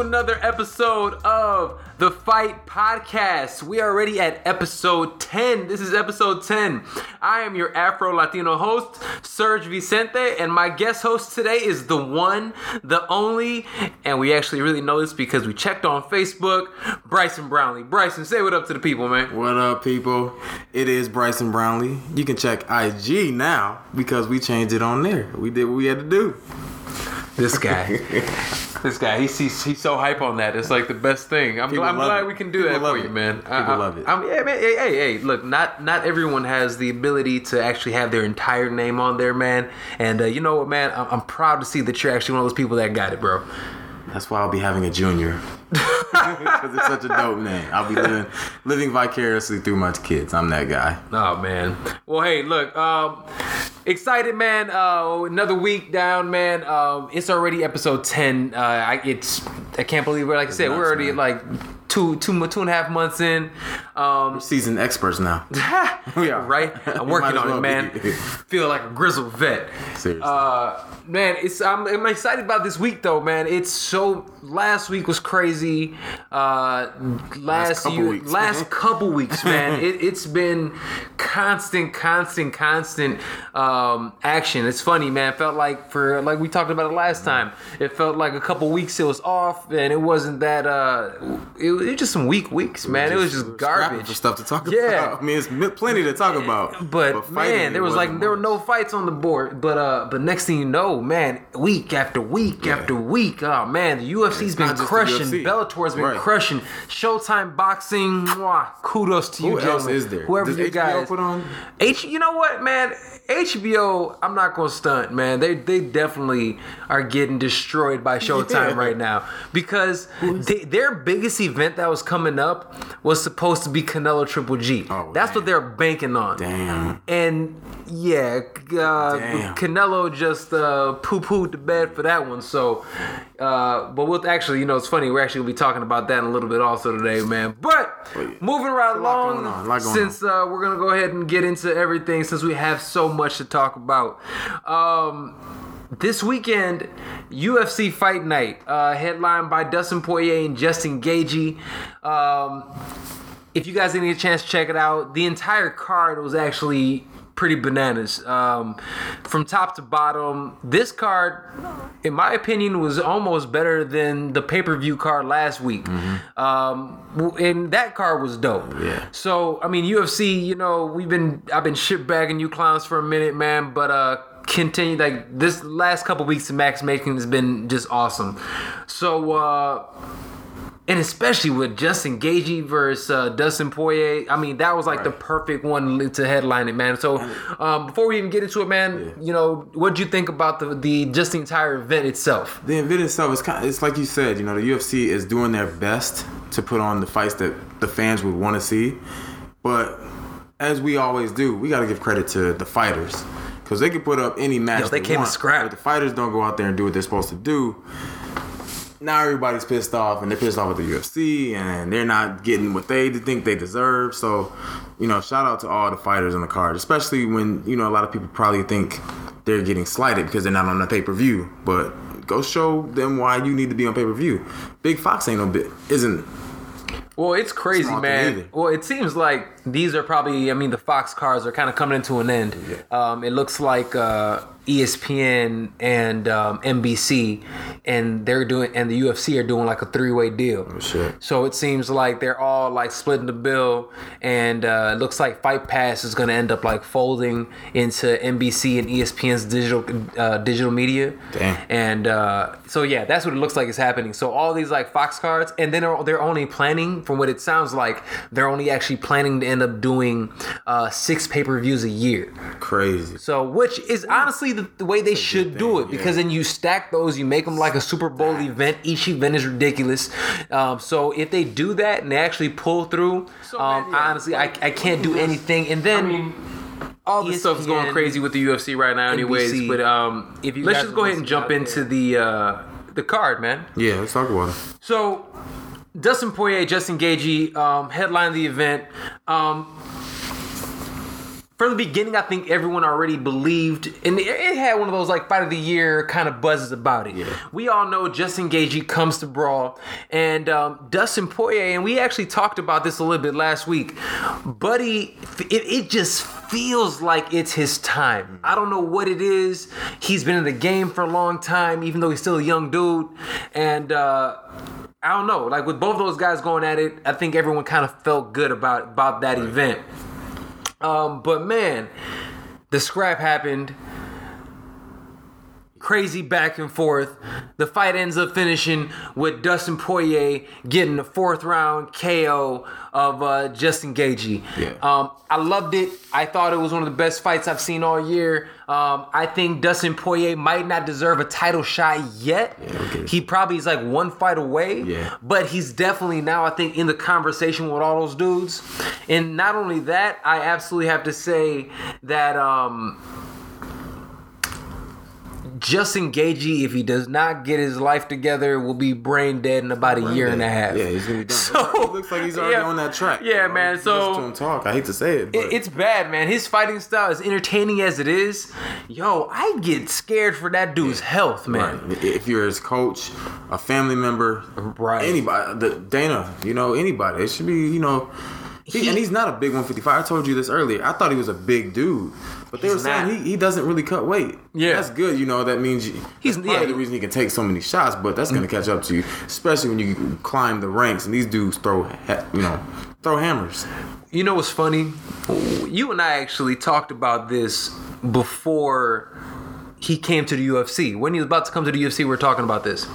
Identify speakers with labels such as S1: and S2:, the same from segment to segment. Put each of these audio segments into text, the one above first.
S1: another episode of the Fight Podcast. We are already at episode 10. This is episode 10. I am your Afro Latino host, Serge Vicente, and my guest host today is the one, the only, and we actually really know this because we checked on Facebook, Bryson Brownlee. Bryson, say what up to the people, man.
S2: What up, people? It is Bryson Brownlee. You can check IG now because we changed it on there. We did what we had to do.
S1: This guy. this guy, he's, he's he's so hype on that. It's like the best thing. I'm,
S2: People
S1: I'm glad
S2: it.
S1: we can do
S2: People
S1: that for you, man.
S2: People
S1: I,
S2: love it.
S1: I'm, yeah, man. Hey, hey, hey, look, not not everyone has the ability to actually have their entire name on there, man. And uh, you know what, man? I'm, I'm proud to see that you're actually one of those people that got it, bro.
S2: That's why I'll be having a junior. Because it's such a dope name. I'll be living living vicariously through my kids. I'm that guy.
S1: Oh man. Well, hey, look, um, excited, man. Uh, another week down, man. Um, it's already episode ten. Uh, I it's I can't believe we're like I said,
S2: nuts,
S1: we're already
S2: man.
S1: like two two two and a half months in. Um,
S2: Seasoned experts now. We are.
S1: right? I'm working on it, man.
S2: be.
S1: Feel like a grizzled vet.
S2: Seriously.
S1: Uh, man, it's I'm, I'm excited about this week though, man. It's so last week was crazy. Uh, last
S2: couple
S1: year,
S2: weeks.
S1: last couple weeks, man. It, it's been constant, constant, constant um, action. It's funny, man. Felt like for like we talked about it last time. It felt like a couple weeks it was off, and it wasn't that. Uh, it, it was just some weak weeks, man. it was just
S2: scrapping
S1: garbage.
S2: stuff to talk
S1: Yeah.
S2: about. I mean, it's plenty to talk about.
S1: But,
S2: fighting,
S1: man, there was like
S2: wasn't
S1: there were no fights on the board. But uh, but next thing you know, man, week after week after week, oh man, the UFC's been
S2: just
S1: crushing.
S2: UFC.
S1: Bellator's been
S2: Right.
S1: crushing. Showtime boxing, mwah, kudos to you,
S2: Who else
S1: gentlemen.
S2: is there?
S1: Whoever
S2: Does
S1: you
S2: HBO
S1: guys
S2: put on?
S1: H, you know what, man? HBO, I'm not gonna stunt, man. They they definitely are getting destroyed by Showtime
S2: Yeah.
S1: right now because they, their biggest event that was coming up was supposed to be Canelo Triple G.
S2: Oh,
S1: That's
S2: damn.
S1: what they're banking on.
S2: Damn.
S1: And yeah, uh,
S2: Damn.
S1: Canelo just uh, poo pooed the bed for that one. So, uh, but we'll actually, you know, it's funny. We're actually gonna be talking about that in a little bit also today, man. But
S2: Oh, yeah.
S1: moving right along,
S2: going on, a lot going
S1: since uh, we're gonna go ahead and get into everything, since we have so much to talk about. Um, this weekend, UFC Fight Night, uh, headlined by Dustin Poirier and Justin Gaethje. Um, if you guys didn't get a chance to check it out, the entire card was actually pretty bananas. Um, from top to bottom, this card, in my opinion, was almost better than the pay per view card last week. Um, and that card was dope.
S2: Yeah.
S1: So I mean, UFC, you know, we've been I've been shit bagging you clowns for a minute, man, but uh. Continue like this last couple weeks of Max making has been just awesome. So uh and especially with Justin Gaethje versus uh, Dustin Poirier, I mean that was like the perfect one to headline it, man. So um, before we even get into it, man, you know, what do you think about the the just the entire event itself?
S2: The event itself is kind. Of, it's like you said. You know, the UFC is doing their best to put on the fights that the fans would want to see, but as we always do, we got to give credit to the fighters because they can put up any match
S1: Yo, they
S2: they
S1: came to
S2: want,
S1: scrap.
S2: but the fighters don't go out there and do what they're supposed to do. Now everybody's pissed off, and they're pissed off with the UFC, and they're not getting what they think they deserve. So, you know, shout out to all the fighters on the card, especially when you know a lot of people probably think they're getting slighted because they're not on the pay per view. But go show them why you need to be on pay per view. Big Fox ain't no bit, isn't.
S1: Well, it's crazy,
S2: thing
S1: man. Well, it seems like these are probably, I mean, the Fox cars are kind of coming into an end. Um, it looks like uh, ESPN and um, NBC, and they're doing, and the UFC are doing like a three-way deal.
S2: Oh, shit.
S1: So it seems like they're all like splitting the bill, and uh, it looks like Fight Pass is going to end up like folding into NBC and ESPN's digital uh, digital media.
S2: Damn.
S1: And uh, so yeah, that's what it looks like is happening. So all these like Fox cards, and then they're, they're only planning, from what it sounds like, they're only actually planning to end up doing uh, six pay per views a year.
S2: Crazy.
S1: So which is honestly the, the way they should do it because
S2: yeah.
S1: then you stack those, you make them like a Super Bowl event. Each event is ridiculous. Um, so if they do that and they actually pull through, um,
S2: man, yeah.
S1: honestly, I, I can't do anything. And then.
S2: All
S1: E
S2: this stuff is going crazy with the UFC right now, anyways.
S1: NBC.
S2: But um,
S1: if you
S2: let's just go ahead and jump into the uh,
S1: the card, man.
S2: yeah. Let's talk about it.
S1: So, Dustin Poirier, Justin Gaethje um, headlined the event. Um, from the beginning, I think everyone already believed, and it, had one of those like fight of the year kind of buzzes about it. We all know Justin Gaethje comes to Brawl, and um, Dustin Poirier, and we actually talked about this a little bit last week. Buddy, it, it just feels like it's his time. I don't know what it is. He's been in the game for a long time, even though he's still a young dude, and. uh I don't know. Like with both those guys going at it, I think everyone kind of felt good about about that event. Um, but man, the scrap happened. Crazy back and forth. The fight ends up finishing with Dustin Poirier getting the fourth round KO of uh, Justin Gaethje.
S2: Yeah.
S1: Um, I loved it. I thought it was one of the best fights I've seen all year. Um, I think Dustin Poirier might not deserve a title shot yet.
S2: okay.
S1: He probably is like one fight away.
S2: Yeah.
S1: But he's definitely now, I think, in the conversation with all those dudes. And not only that, I absolutely have to say that um, Justin Gaethje, if he does not get his life together, will be brain dead in about a year and a half.
S2: Yeah, he's gonna be done.
S1: So-
S2: it looks like he's already
S1: yeah.
S2: on that track.
S1: Yeah, man, so-
S2: listen to him talk. I hate to say it, but
S1: It- It's bad, man. His fighting style, as entertaining as it is, yo, I get scared for that dude's health, man.
S2: Right. If you're his coach, a family member,
S1: Right.
S2: anybody, uh, the, Dana, you know, anybody, it should be, you know. He,
S1: He-
S2: and he's not a big 155. I told you this earlier. I thought he was a big dude, but they
S1: He's
S2: were saying
S1: not.
S2: he, he doesn't really cut weight.
S1: Yeah.
S2: that's good. You know, that means you,
S1: He's-
S2: he's probably
S1: yeah.
S2: the reason he can take so many shots. But that's gonna catch up to you, especially when you climb the ranks. And these dudes throw, you know, throw hammers.
S1: You know what's funny? You and I actually talked about this before he came to the UFC. When he was about to come to the UFC, we were talking about this.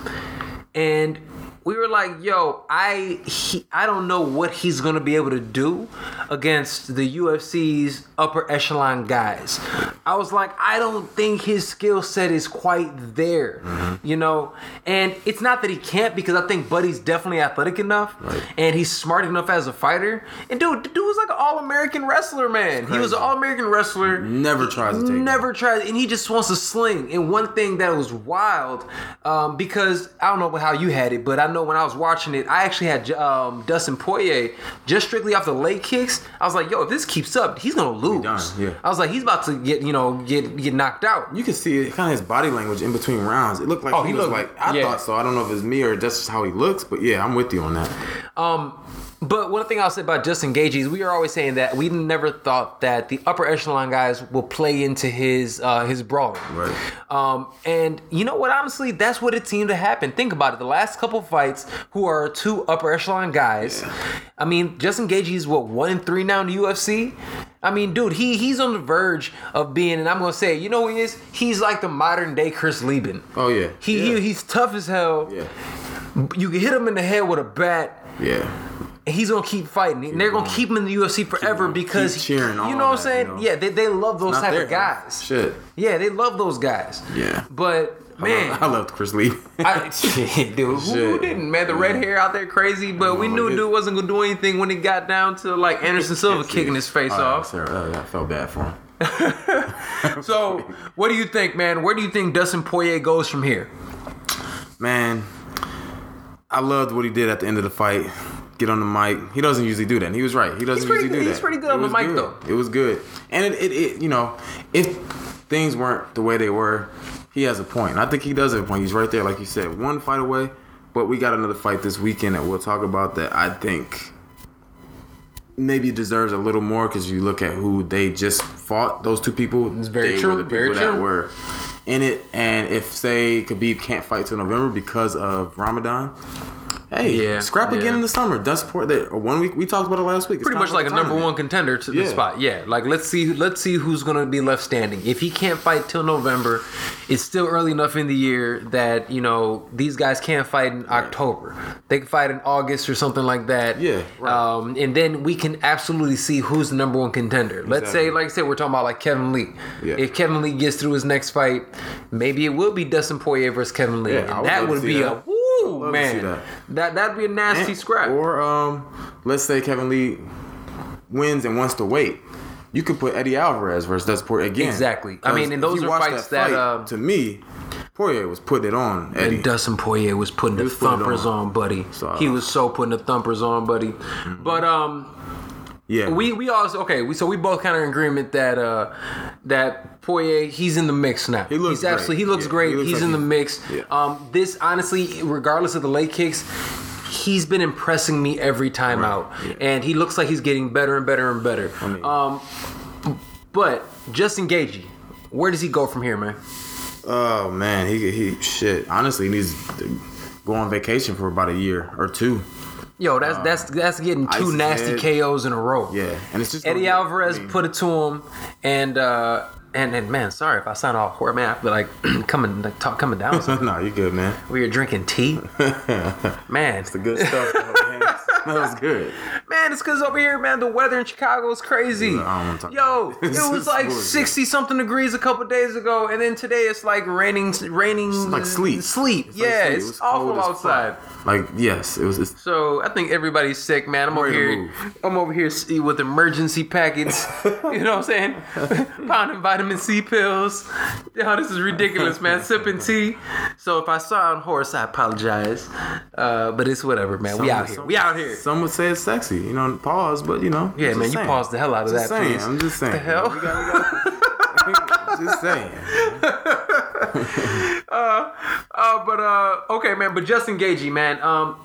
S1: And we were like, yo, I he, I don't know what he's gonna be able to do against the UFC's upper echelon guys. I was like, I don't think his skill set is quite there, you know. And it's not that he can't because I think Buddy's definitely athletic enough
S2: Right.
S1: and he's smart enough as a fighter. And dude, the dude was like an all American wrestler, man. He was an all American wrestler.
S2: Never tries to take.
S1: Never tried, and he just wants to sling. And one thing that was wild, um, because I don't know how you had it, but I know when I was watching it, I actually had um, Dustin Poirier just strictly off the leg kicks. I was like, yo, if this keeps up, he's gonna lose.
S2: done, yeah.
S1: I was like, he's about to get, you know, get get knocked out.
S2: You can see it, kind of his body language in between rounds. It looked like
S1: Oh,
S2: he,
S1: he
S2: was
S1: looked-
S2: like I
S1: yeah.
S2: thought so. I don't know if it's me or that's just how he looks, but yeah, I'm with you on that.
S1: Um, but one thing I'll say about Justin Gaethje is we are always saying that we never thought that the upper echelon guys will play into his uh, his brawling.
S2: Right.
S1: Um, and you know what? Honestly, that's what it seemed to happen. Think about it. The last couple fights, who are two upper echelon guys. Yeah. I mean, Justin Gaethje is what one and three now in the UFC. I mean, dude, he he's on the verge of being, and I'm gonna say, you know who he is? He's like the modern day Chris Leben.
S2: Oh yeah,
S1: He,
S2: yeah.
S1: he he's tough as hell.
S2: yeah,
S1: You can hit him in the head with a bat
S2: yeah.
S1: He's gonna keep fighting. And they're gonna
S2: going.
S1: keep him in the UFC forever
S2: going.
S1: because
S2: Keep cheering
S1: you know what I'm saying?
S2: you know?
S1: Yeah, they, they love those type
S2: their
S1: of guys.
S2: Shit.
S1: Yeah, they love those guys.
S2: Yeah.
S1: But man,
S2: I loved Chris Lee.
S1: I, shit, dude, who, who didn't? Man, the red hair out there crazy, but we knew dude wasn't gonna do anything when it got down to like Anderson Silva kicking his face
S2: Oh,
S1: off.
S2: sorry. Oh, I felt bad for him.
S1: So, what do you think, man? Where do you think Dustin Poirier goes from here?
S2: Man, I loved what he did at the end of the fight. Get on the mic. He doesn't usually do that. And he was right. He doesn't
S1: He's pretty
S2: usually do
S1: good-
S2: that.
S1: he's pretty good
S2: It
S1: on the mic,
S2: good.
S1: though.
S2: It was good. And it, it, it, you know, if things weren't the way they were, he has a point. And I think he does have a point. He's right there, like you said, one fight away. But we got another fight this weekend that we'll talk about that I think maybe deserves a little more because you look at who they just fought. Those two people,
S1: It's very
S2: they
S1: true,
S2: were the
S1: very
S2: people that
S1: true.
S2: were in it. And if say Khabib can't fight till November because of Ramadan, hey,
S1: Yeah,
S2: scrap again in the summer. Dust support there. One week we talked about it last week. It's
S1: Pretty much like a number one contender to the spot. Yeah, like let's see, let's see who's gonna be left standing. If he can't fight till November, it's still early enough in the year that you know these guys can't fight in October. They can fight in August or something like that.
S2: Yeah, right.
S1: Um, and then we can absolutely see who's the number one contender. Let's say, like I said, we're talking about like Kevin Lee.
S2: Yeah.
S1: If Kevin Lee gets through his next fight, maybe it will be Dustin Poirier versus Kevin Lee,
S2: Yeah,
S1: and that would be
S2: that.
S1: a woo
S2: love to see
S1: man.
S2: that.
S1: That that'd be a nasty
S2: And-
S1: scrap.
S2: Or um, let's say Kevin Lee wins and wants to wait. You could put Eddie Alvarez versus Dust Poirier again.
S1: Exactly. I mean, and those are fights that, um,
S2: to me, Poirier was putting it on Eddie.
S1: And Dustin Poirier was putting the
S2: was putting
S1: thumpers
S2: on.
S1: on. buddy.
S2: So-
S1: he was so putting the thumpers on, buddy.
S2: Mm-hmm.
S1: But um,
S2: Yeah.
S1: We we also okay. We so we both kind of in agreement that uh that Poirier he's in the mix now.
S2: He looks
S1: he's absolutely he looks
S2: Yeah,
S1: great.
S2: he looks
S1: he's
S2: like
S1: in the mix.
S2: yeah.
S1: Um, this honestly, regardless of the leg kicks. He's been impressing me every time out,
S2: yeah.
S1: and he looks like he's getting better and better and better.
S2: mean-
S1: um, but Justin Gaethje, where does he go from here, man?
S2: Oh man, he he shit. Honestly, he needs to go on vacation for about a year or two.
S1: Yo, that's that's that's getting two nasty
S2: head.
S1: KOs in a row.
S2: Yeah, and it's just
S1: Eddie Alvarez
S2: I mean,
S1: put it to him, and uh, and and man, sorry if I sound all horror, man. I feel like coming like, talk coming down. something.
S2: nah, you good, man.
S1: we were drinking tea, man.
S2: It's the good stuff. though, that was good.
S1: Man, it's because over here, man, the weather in Chicago is crazy.
S2: I don't
S1: Yo, it
S2: it.
S1: was like sixty something degrees a couple days ago, and then today it's like raining, raining,
S2: like sleet.
S1: Sleet,
S2: It's like
S1: yeah,
S2: sleet.
S1: It's
S2: was
S1: awful
S2: cold as fuck.
S1: outside.
S2: Like yes, it was. It's,
S1: So I think everybody's sick, man. I'm over
S2: ready to
S1: here. I'm over here with emergency packets. you know what I'm saying? Pounding vitamin C pills. Yo, this is ridiculous, man. Sipping tea. So if I sound hoarse, I apologize. Uh, but it's whatever, man. we out here.
S2: some-
S1: We out here.
S2: Some would say it's sexy, you know. Pause, but you know.
S1: Yeah, man. You
S2: saying.
S1: paused the hell out of
S2: Just
S1: that,
S2: saying.
S1: please.
S2: I'm just saying.
S1: The hell?
S2: We got- we got- just saying.
S1: Uh, but uh, okay, man. But Justin Gaethje, man. Um,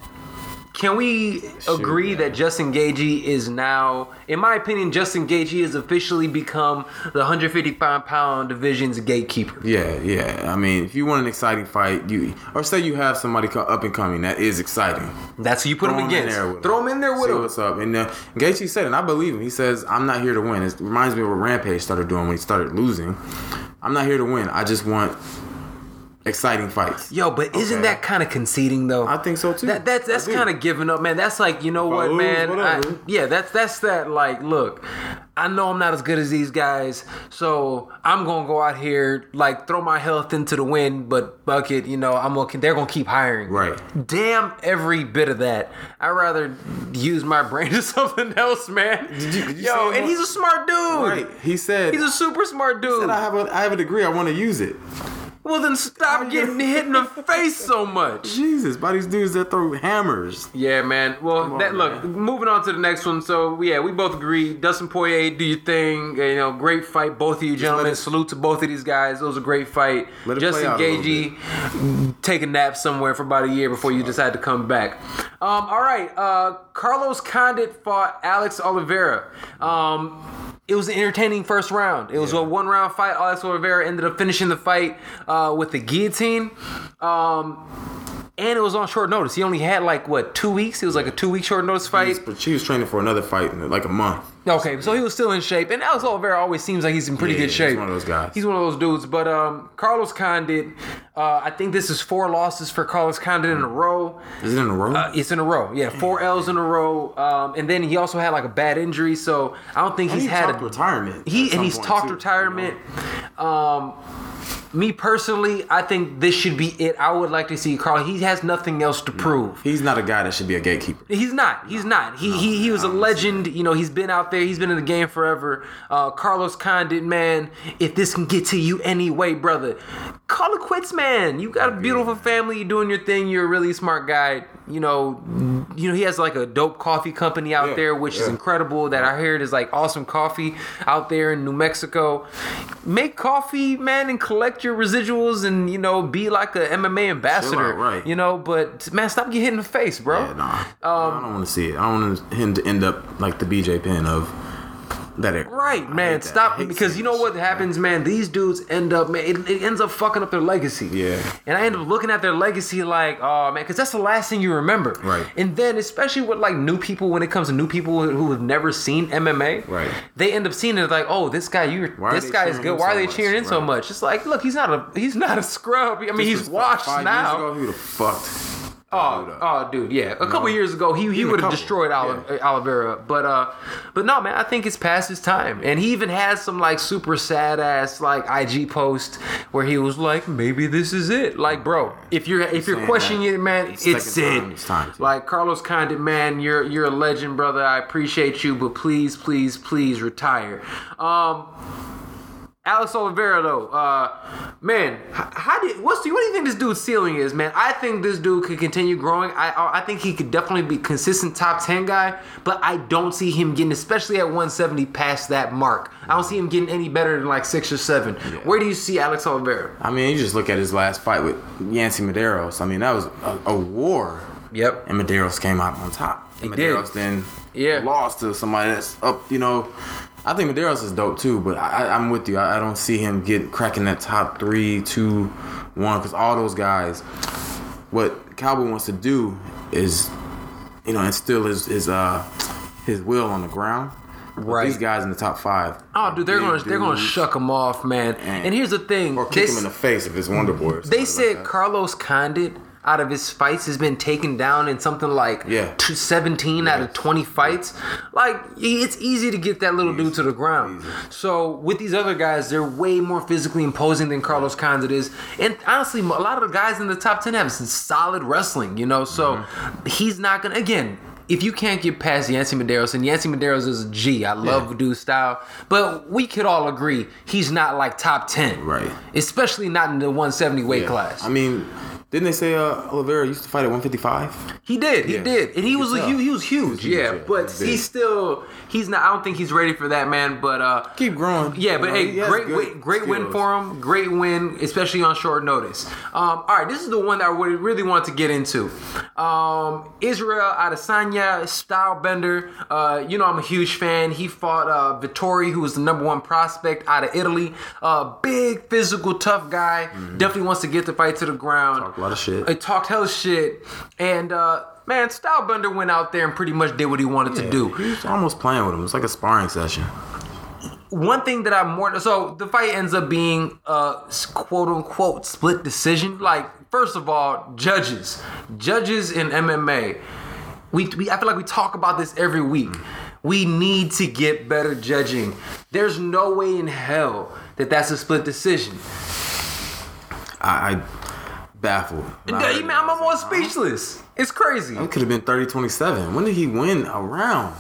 S1: can we agree
S2: man.
S1: that Justin Gaethje is now, in my opinion, Justin Gaethje has officially become the 155 pound division's gatekeeper?
S2: Yeah, yeah. I mean, if you want an exciting fight, you or say you have somebody up and coming that is exciting.
S1: That's who you put
S2: Throw
S1: him
S2: him in
S1: against.
S2: there
S1: Throw
S2: him.
S1: him in there with
S2: See
S1: him.
S2: what's up. And uh, Gaethje said, and I believe him. He says, "I'm not here to win." It reminds me of what Rampage started doing when he started losing. I'm not here to win. I just want exciting fights.
S1: Yo, but isn't
S2: Okay.
S1: that kind of conceding though?
S2: I think so too.
S1: That, that's that's kind of giving up, man. That's like you know what, man. I, yeah, that's that's that. Like, look, I know I'm not as good as these guys, so I'm gonna go out here like throw my health into the wind, but bucket, you know, I'm gonna they're gonna keep hiring.
S2: Right.
S1: Damn every bit of that. I'd rather use my brain to something else, man.
S2: Did you- did you
S1: Yo, and he's a smart dude.
S2: Right. He said,
S1: He's a super smart dude.
S2: said, I have a I have a degree. I want to use it.
S1: Well, then stop getting hit in the face so much.
S2: Jesus, by these dudes that throw hammers.
S1: Yeah, man. Well,
S2: on,
S1: that look. Moving on to the next one. So yeah, we both agree. Dustin Poirier, do your thing. You know, great fight, both of you gentlemen.
S2: it-
S1: Salute to both of these guys. It was a great fight. Justin
S2: play out a little
S1: Gaethje, take a nap somewhere for about a year before you decide to come back. Um, all right. Uh, Carlos Condit fought Alex Oliveira. Um, it was an entertaining first round. It was
S2: Yeah.
S1: a one round fight. Alex Oliveira ended up finishing the fight uh, with the guillotine. Um, and it was on short notice. He only had like what two weeks. It was like a two week short notice fight.
S2: But she was training for another fight in like a month.
S1: Okay, so he was still in shape, and Alex Oliveira always seems like he's in pretty
S2: Yeah,
S1: good shape.
S2: he's one of those guys.
S1: He's one of those dudes. But um, Carlos Condit, uh, I think this is four losses for Carlos Condit in a row.
S2: Is it in a row?
S1: Uh, it's in a row, yeah, four L's in a row. Um, and then he also had like a bad injury, so I don't think
S2: And
S1: he's
S2: he
S1: had
S2: talked
S1: a
S2: retirement.
S1: he and he's talked
S2: too,
S1: retirement.
S2: you know?
S1: Um, me personally, I think this should be it. I would like to see Carl. He has nothing else to prove.
S2: He's not a guy that should be a gatekeeper.
S1: He's not. He's not. He he, he was a legend. You know, he's been out there. He's been in the game forever. Uh, Carlos Condit, man. If this can get to you anyway, brother, call it quits, man. You got a beautiful family. You're doing your thing. You're a really smart guy. You know, you know he has like a dope coffee company out
S2: Yeah,
S1: there, which is incredible. That I heard is like awesome coffee out there in New Mexico. Make coffee, man, and collect your residuals, and you know, be like a MMA ambassador.
S2: right.
S1: You know, but man, stop getting hit in the face, bro.
S2: Yeah, nah.
S1: Um,
S2: I don't want to see it. I don't want him to end up like the BJ Penn of that. Era.
S1: Right, man.
S2: hate that. I
S1: Stop because you know what happens, man. These dudes end up, man. It, it ends up fucking up their legacy.
S2: Yeah.
S1: And I end up looking at their legacy like, oh man, because that's the last thing you remember.
S2: Right.
S1: And then, especially with like new people, when it comes to new people who have never seen MMA,
S2: Right.
S1: They end up seeing it like, oh, this guy,
S2: you're
S1: this guy is good. Why are
S2: so
S1: they
S2: much?
S1: cheering in so
S2: Right.
S1: much? It's like, look, he's not a, he's not a scrub. I mean, he's
S2: was
S1: washed now.
S2: Ago, he would have fucked.
S1: Oh, oh, dude, yeah. A couple years ago, he, he would have destroyed Oli-
S2: yeah.
S1: Oliveira, but uh, but no, man, I think it's past his time. And he even has some like super sad ass like IG post where he was like, maybe this is it. Like, bro, if you're if you're questioning it, man,
S2: it's
S1: it's it.
S2: time, it's time.
S1: Like Carlos Condit, man, you're you're a legend, brother. I appreciate you, but please, please, please retire. Um. Alex Oliveira though, uh, man, how did what's the, what do you think this dude's ceiling is, man? I think this dude could continue growing. I I think he could definitely be consistent top ten guy, but I don't see him getting, especially at 170, past that mark. I don't see him getting any better than like six or seven. Where do you see Alex Oliveira?
S2: I mean, you just look at his last fight with Yancy Medeiros. I mean, that was a, a war.
S1: Yep.
S2: And Medeiros came out on top. And
S1: He did.
S2: Then
S1: Yeah.
S2: lost to somebody that's up, you know. I think Medeiros is dope too, but I, I'm with you. I, I don't see him get cracking that top three, two, one, because all those guys, what Cowboy wants to do is, you know, instill his his uh his will on the ground.
S1: Right.
S2: These guys in the top five.
S1: Oh, dude, they're gonna they're gonna shuck him off, man. And, here's the thing:
S2: or kick
S1: this-
S2: him in the face if it's Wonder Boy.
S1: They said
S2: like.
S1: Carlos Condit out of his fights has been taken down in something like
S2: Yeah.
S1: t- 17 out of 20 fights. Like it's easy to get that little dude to the ground. So with these other guys, they're way more physically imposing than Carlos Condit is. And honestly, a lot of the guys in the top 10 have some solid wrestling, you know. So
S2: Mm-hmm.
S1: he's not gonna again. If you can't get past Yancy Medeiros, and Yancy Medeiros is a G, I love
S2: Yeah.
S1: dude style, but we could all agree he's not like top 10.
S2: Right.
S1: Especially not in the 170 weight
S2: Yeah.
S1: class.
S2: I mean, didn't they say uh, Oliveira used to fight at 155?
S1: He did, he
S2: Yeah.
S1: did, and he
S2: You
S1: was
S2: could
S1: a, he, he was huge,
S2: huge,
S1: yeah.
S2: yeah.
S1: But
S2: He's big.
S1: he's still he's not. I don't think he's ready for that, man. But uh,
S2: Keep growing.
S1: yeah, but
S2: You know,
S1: hey,
S2: he
S1: great win, great win for him. Great win, especially on short notice. Um, all right, this is the one that I really, really want to get into. Um, Israel Adesanya, style bender. Uh, you know I'm a huge fan. He fought uh, Vettori, who was the number one prospect out of Italy. Uh, big physical, tough guy. Definitely wants to get the fight to the ground.
S2: Lot of shit.
S1: He talked hella shit, and uh, man, Stylebender went out there and pretty much did what he wanted to do.
S2: He's almost playing with him. It's like a sparring session.
S1: One thing that I'm more so the fight ends up being a quote unquote split decision. Like first of all, judges, judges in MMA, we, we I feel like we talk about this every week. We need to get better judging. There's no way in hell that that's a split decision.
S2: I, I baffled.
S1: I'm, I'm almost speechless. It's crazy.
S2: It could have been 30-27. When did he win a round?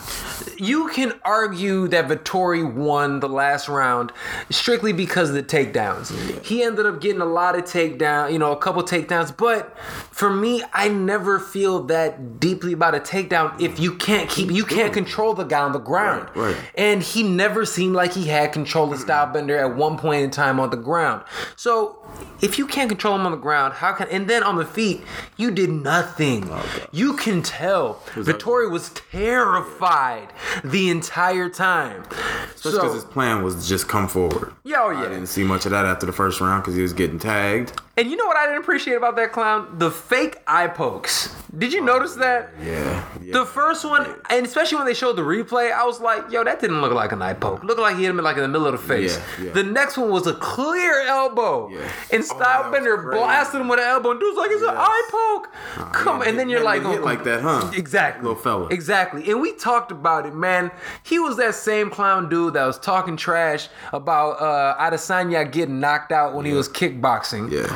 S1: You can argue that Vettori won the last round strictly because of the takedowns. He ended up getting a lot of takedown, you know, a couple takedowns. But for me, I never feel that deeply about a takedown if you can't keep, you can't control the guy on the ground.
S2: Right, right.
S1: And he never seemed like he had control of Stylebender at one point in time on the ground. So if you can't control him on the ground, how can? And then on the feet, you did nothing. You can tell Vettori was terrified the entire time.
S2: Just because his plan was to just come forward.
S1: yeah, oh
S2: I didn't see much of that after the first round because he was getting tagged.
S1: And you know what I didn't appreciate about that clown? The fake eye pokes. Did you notice that?
S2: Yeah. yeah.
S1: The first one, and especially when they showed the replay, I was like, yo, that didn't look like an eye poke. Looked like he hit him like in the middle of the face.
S2: Yeah, yeah.
S1: The next one was a clear elbow.
S2: Yeah.
S1: And
S2: Oh, Bender was
S1: Stylebender
S2: crazy.
S1: blasted him with an elbow, and dude's like, it's an eye poke. Come
S2: yeah,
S1: and then you're like, oh,
S2: like that, huh?
S1: Exactly.
S2: Little fella.
S1: Exactly. And we talked about it, man. He was that same clown dude that was talking trash about uh, Adesanya getting knocked out when he was kickboxing.
S2: Yeah.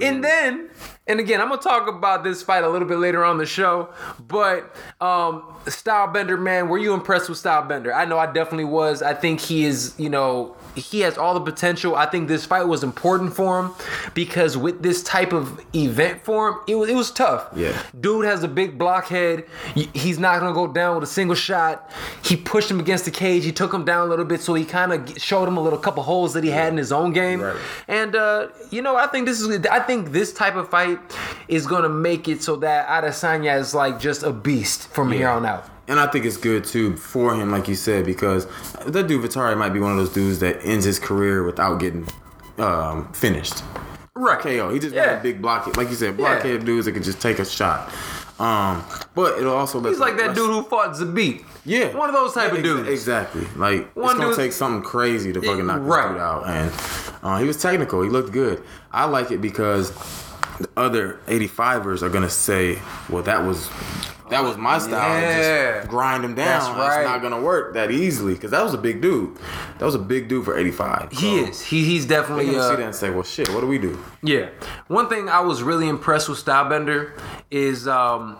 S1: And then, and again, I'm gonna talk about this fight a little bit later on the show. But um Stylebender, man, were you impressed with Stylebender? I know I definitely was. I think he is, you know, he has all the potential. I think this fight was important for him because with this type of event for him, it was it was tough.
S2: Yeah.
S1: Dude has a big blockhead. He's not gonna go down with a single shot. He pushed him against the cage. He took him down a little bit, so he kind of showed him a little couple holes that he had in his own game.
S2: Right.
S1: And uh, you know, I think this is I think this type of fight is gonna make it so that Adesanya is like just a beast from here on out.
S2: And I think it's good too for him, like you said, because that dude Vettori might be one of those dudes that ends his career without getting um, finished.
S1: Right.
S2: KO. He just
S1: Yeah.
S2: got a big blockhead, like you said, blockhead dudes that can just take a shot. Um, but it'll also let
S1: He's like that
S2: rest-
S1: dude who fought Zabit.
S2: Yeah,
S1: One of those type
S2: Yeah,
S1: of dudes.
S2: Exactly. Like
S1: One
S2: it's gonna
S1: dude-
S2: take something crazy to fucking knock
S1: Right.
S2: this dude out, and uh, he was technical. He looked good. I like it because the other 85ers are gonna say, "Well, that was." That was my style.
S1: Yeah.
S2: Just grind him down.
S1: That's right.
S2: not gonna work that easily because that was a big dude. That was a big dude for 85.
S1: He
S2: So
S1: is. He he's
S2: They're
S1: definitely
S2: gonna
S1: uh,
S2: see that and say, "Well, shit, what do we do?"
S1: Yeah. One thing I was really impressed with Stylebender is um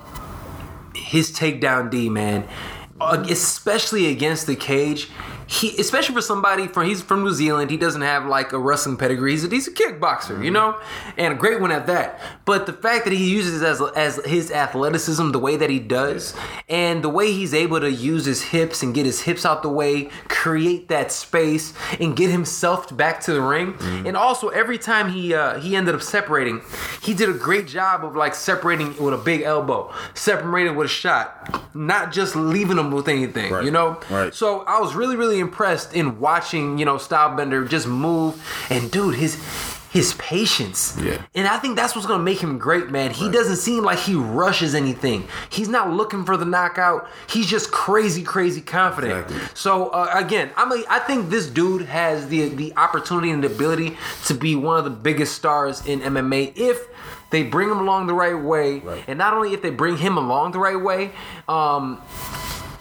S1: his takedown D, man. Uh, especially against the cage, he, especially for somebody from he's from New Zealand, he doesn't have like a wrestling pedigree. He's a, he's a kickboxer, you know, and a great one at that. But the fact that he uses as as his athleticism the way that he does, and the way he's able to use his hips and get his hips out the way, create that space, and get himself back to the ring, and also every time he uh, he ended up separating, he did a great job of like separating with a big elbow, separating with a shot, not just leaving him with anything,
S2: Right.
S1: you know.
S2: Right.
S1: So I was really, really impressed in watching, you know, Stylebender just move and dude, his his patience.
S2: Yeah.
S1: And I think that's what's gonna make him great, man. He doesn't seem like he rushes anything. He's not looking for the knockout. He's just crazy, crazy confident.
S2: Exactly.
S1: So uh, again, I'm a, I think this dude has the the opportunity and the ability to be one of the biggest stars in MMA if they bring him along the right way,
S2: Right.
S1: and not only if they bring him along the right way, um,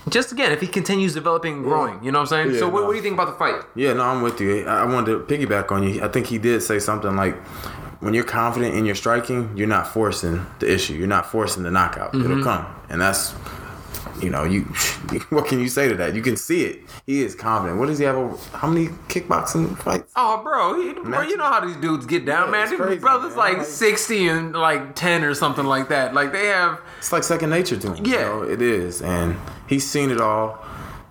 S1: just again if he continues developing and growing. You know what I'm saying?
S2: Yeah,
S1: so what,
S2: no.
S1: what do you think about the fight?
S2: Yeah, no, I'm with you. I I wanted to piggyback on you. I think he did say something like, when you're confident in your striking, you're not forcing the issue. You're not forcing the knockout.
S1: Mm-hmm.
S2: It'll come. And that's, you know, you. what can you say to that? You can see it. He is confident. What does he have? Over, how many kickboxing fights?
S1: Oh, bro, he, bro, you know how these dudes get down,
S2: Yeah,
S1: man. These
S2: crazy,
S1: brothers
S2: man.
S1: like
S2: Like-
S1: 60 and like 10 or something like that. Like they have.
S2: It's like second nature to him.
S1: Yeah.
S2: You know, it is. And he's seen it all.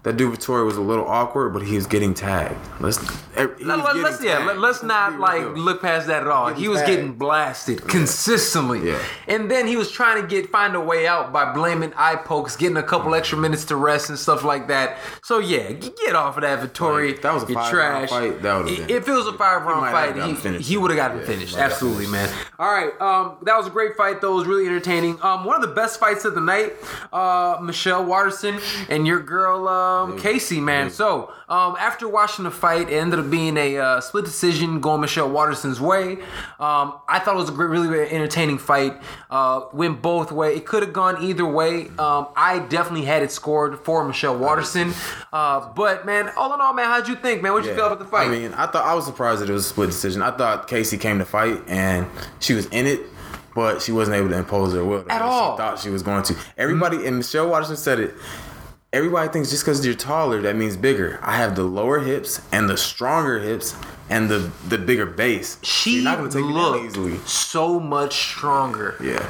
S2: That dude Vettori was a little awkward, but he was getting tagged. Let's,
S1: Let, us yeah,
S2: tagged.
S1: let, us not like
S2: real.
S1: look past that at all.
S2: Getting
S1: He was
S2: tagged.
S1: getting blasted consistently,
S2: Yeah.
S1: and then he was trying to get find a way out by blaming eye pokes, getting a couple extra minutes to rest and stuff like that. So yeah, get off of that, Vettori.
S2: Like, that was a five-round
S1: trash.
S2: fight, that been-
S1: If it was a five round fight, he, he would have gotten
S2: Yeah,
S1: finished. Absolutely, man. All right, um, that was a great fight. though. It was really entertaining. Um, one of the best fights of the night, uh, Michelle Watterson and your girl um, Casey, man. So um, after watching the fight, it ended up being a uh, split decision going Michelle Waterson's way. Um, I thought it was a great, really, really entertaining fight. Uh, went both way. It could have gone either way. Um, I definitely had it scored for Michelle Waterson. Uh, but man, all in all, man, how'd you think, man? What'd you
S2: Yeah.
S1: feel about the fight?
S2: I mean, I thought I was surprised that it was a split decision. I thought Casey came to fight and she was in it, but she wasn't able to impose her will.
S1: At
S2: She
S1: all.
S2: thought she was going to. Everybody and Michelle Waterson said it. Everybody thinks just because you're taller that means bigger. I have the lower hips and the stronger hips and the the bigger base.
S1: she
S2: you're not gonna take
S1: looked
S2: easily.
S1: so much stronger
S2: Yeah,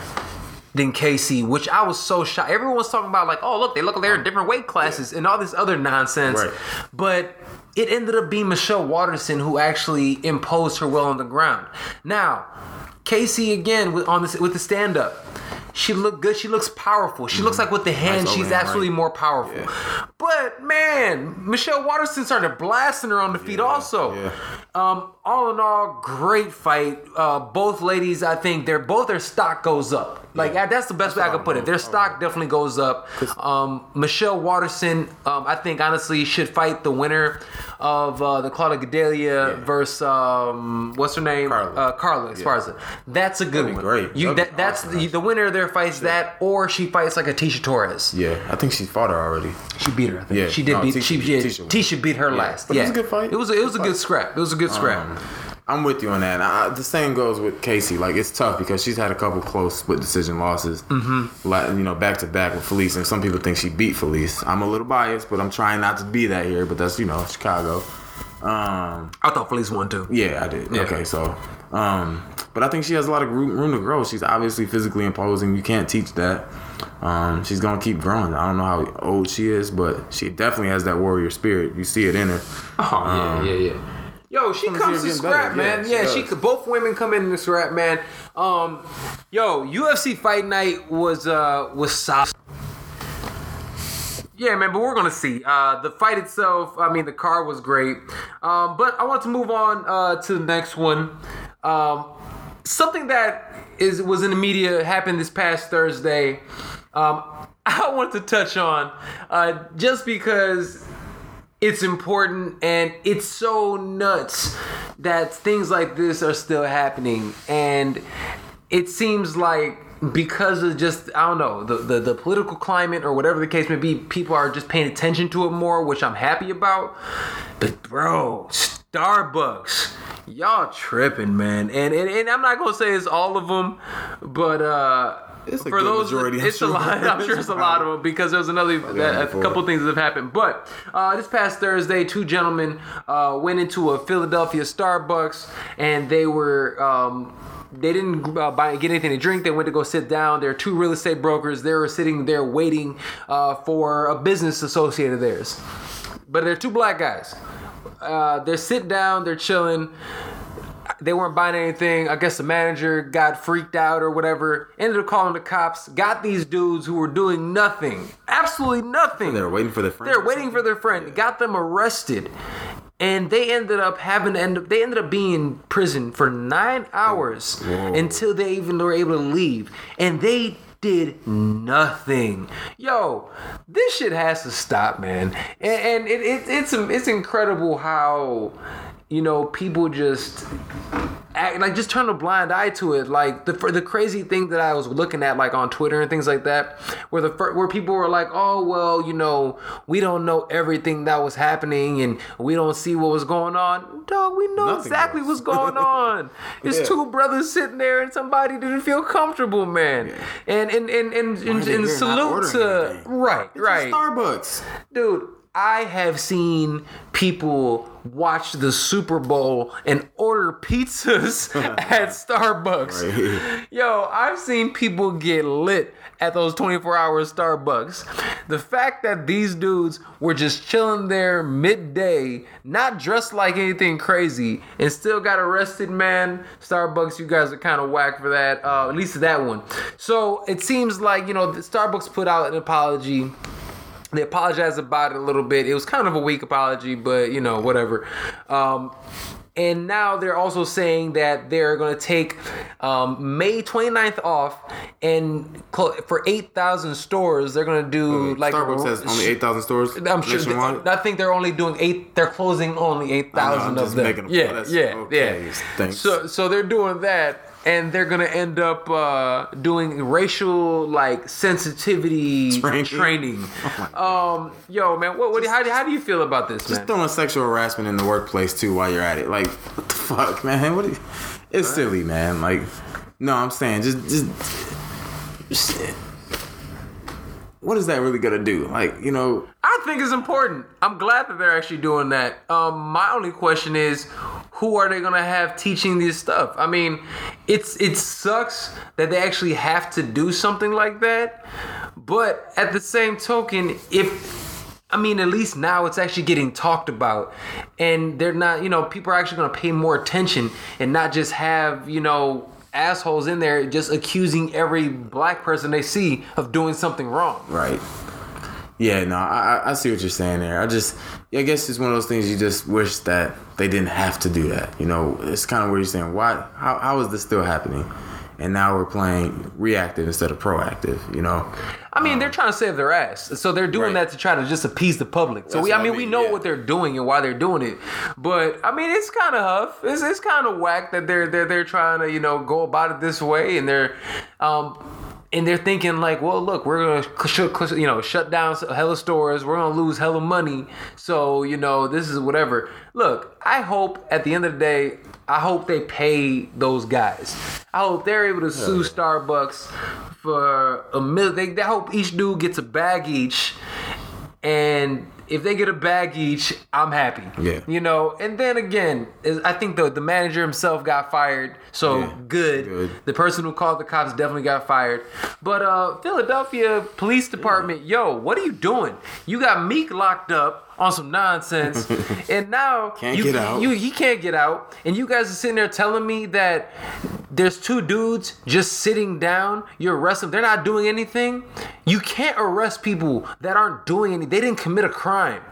S1: than Casey, which I was so shocked. Everyone was talking about like, oh look, they look like they're in different weight classes and all this other nonsense.
S2: Right.
S1: But it ended up being Michelle Waterson who actually imposed her will on the ground. Now, Casey again with on this with the stand up. She looked good. She looks powerful. She looks like with the hand, she's
S2: overhand,
S1: absolutely
S2: right.
S1: more powerful.
S2: Yeah.
S1: But man, Michelle Waterson started blasting her on the feet also.
S2: yeah.
S1: Um, all in all, great fight. Uh, both ladies, I think they're both their stock goes up. Like
S2: Yeah.
S1: that's the best way I could put it. Their stock definitely goes up. Um, Michelle Waterson, um, I think honestly should fight the winner of uh, the Claudia Gadelha versus um, what's her name,
S2: Carla.
S1: Uh, Carla Esparza. That's a good one.
S2: great.
S1: You
S2: That'd be
S1: that's
S2: awesome,
S1: the, the winner there fights that, or she fights like a Tecia Torres.
S2: yeah. I think she fought her already.
S1: She beat her. I think.
S2: Yeah.
S1: she did
S2: No,
S1: beat.
S2: Tecia
S1: she
S2: beat-
S1: did.
S2: Tecia.
S1: Tecia beat her last.
S2: But it was a good fight.
S1: It was. A, it was a
S2: Good
S1: good
S2: fight.
S1: scrap. It was a good scrap.
S2: Um, I'm with you on that. I, the same goes with Casey. Like it's tough because she's had a couple close split decision losses, mm-hmm. like you know, back to back with Felice. And some people think she beat Felice. I'm a little biased, but I'm trying not to be that here. But that's you know Chicago. Um,
S1: I thought Felice won too.
S2: yeah, I did.
S1: Yeah.
S2: Okay, so, um, but I think she has a lot of room, room to grow. She's obviously physically imposing. You can't teach that. Um, she's gonna keep growing. I don't know how old she is, but she definitely has that warrior spirit. You see it in her.
S1: Oh yeah, yeah, yeah. Yo, she comes to
S2: her getting
S1: scrap,
S2: better.
S1: man.
S2: Yeah,
S1: Yeah,
S2: she
S1: she, could. Both women come in the scrap, man. Um, yo, UFC Fight Night was uh was solid. Yeah, man, but we're gonna see. Uh, the fight itself, I mean, the card was great. Um, but I want to move on uh, to the next one. Um, something that is was in the media happened this past Thursday. Um, I want to touch on uh, just because it's important and it's so nuts that things like this are still happening and it seems like because of just i don't know the, the, the political climate or whatever the case may be people are just paying attention to it more which i'm happy about but bro starbucks y'all tripping man and, and and i'm not gonna say it's all of them but uh
S2: It's
S1: for those,
S2: majority,
S1: it's a lot. I'm sure it's a lot of them because there's another that, a couple things that have happened. But uh, this past Thursday, two gentlemen uh, went into a Philadelphia Starbucks and they were. Um, they didn't uh, buy get anything to drink. They went to go sit down. There are two real estate brokers. They were sitting there waiting uh, for a business associate of theirs. But they're two black guys. Uh, they're sitting down. They're chilling they weren't buying anything. I guess the manager got freaked out or whatever. Ended up calling the cops. Got these dudes who were doing nothing, absolutely nothing.
S2: They're waiting for their friend.
S1: They're waiting for their friend. Got them arrested, and they ended up having to end up. They ended up being in prison for nine hours
S2: Whoa.
S1: until they even were able to leave, and they. Did nothing, yo. This shit has to stop, man. And, and it, it, it's it's incredible how you know people just act like just turn a blind eye to it like the the crazy thing that I was looking at like on Twitter and things like that where the where people were like oh well you know we don't know everything that was happening and we don't see what was going on dog we know
S2: Nothing
S1: exactly
S2: was.
S1: what's going on it's
S2: Yeah.
S1: two brothers sitting there and somebody didn't feel comfortable man and and and and, and, and salute to
S2: anything?
S1: right
S2: It's
S1: right
S2: Starbucks.
S1: dude i have seen people watch the super bowl and order pizzas at starbucks.
S2: Right.
S1: yo i've seen people get lit at those 24 hour starbucks. The fact that these dudes were just chilling there midday not dressed like anything crazy and still got arrested man. Starbucks you guys are kind of whack for that uh, at least that one. So it seems like you know starbucks put out an apology they apologized about it a little bit. It was kind of a weak apology, but you know, whatever. Um, and now they're also saying that they're going to take um, May 29th off, and clo- for 8,000 stores, they're going to do like
S2: Starbucks has only eight thousand stores.
S1: I'm sure.
S2: nationwide.
S1: I think they're only doing eight. They're closing only eight
S2: I know,
S1: thousand
S2: I'm
S1: of
S2: just
S1: them. yeah, yeah,
S2: okay,
S1: yeah.
S2: thanks.
S1: So, so they're doing that, and they're gonna end up uh, doing racial like sensitivity
S2: Training?
S1: training.
S2: Oh
S1: um, yo, man, what, what how, do- how do you feel about this, man?
S2: Just throwing sexual harassment in the workplace too while you're at it. Like, what the fuck, man? What? Are you, it's silly, man. Like, no, I'm saying just, just, just- what is that really gonna do? Like, you know,
S1: I think it's important. I'm glad that they're actually doing that. Um, my only question is, who are they gonna have teaching this stuff? I mean, it's it sucks that they actually have to do something like that, but at the same token, if I mean, at least now it's actually getting talked about, and they're not, you know, people are actually gonna pay more attention and not just have, you know. Assholes in there just accusing every black person they see of doing something wrong.
S2: right? Yeah, no, I, I- see what you're saying there. I just, I guess it's one of those things you just wish that they didn't have to do that. You know, it's kind of where you're saying, why, how, how is this still happening? And now we're playing reactive instead of proactive. You know,
S1: I mean, they're trying to save their ass, so they're doing
S2: Um, Right.
S1: that to try to just appease the public. So
S2: That's
S1: we, I
S2: what I
S1: mean, we know
S2: yeah.
S1: what they're doing and why they're doing it. But I mean, it's kind of huff. It's, it's kind of whack that they're they're they're trying to you know go about it this way, and they're um and they're thinking like, well, look, we're gonna you know shut down hella stores. We're gonna lose hella money. So you know this is whatever. Look, I hope at the end of the day. I hope they pay those guys. I hope they're able to sue Starbucks for a million. They, they hope each dude gets a bag each, and if they get a bag each, I'm happy.
S2: Yeah.
S1: You know, and then again, I think the the manager himself got fired, so
S2: Yeah,
S1: good.
S2: good.
S1: The person who called the cops definitely got fired. But uh Philadelphia Police Department, yo, what are you doing? You got Meek locked up on some nonsense, and now
S2: Can't
S1: you,
S2: get out.
S1: You he can't get out, and you guys are sitting there telling me that there's two dudes just sitting down. You arrest them. They're not doing anything. You can't arrest people that aren't doing anything. They didn't commit a crime.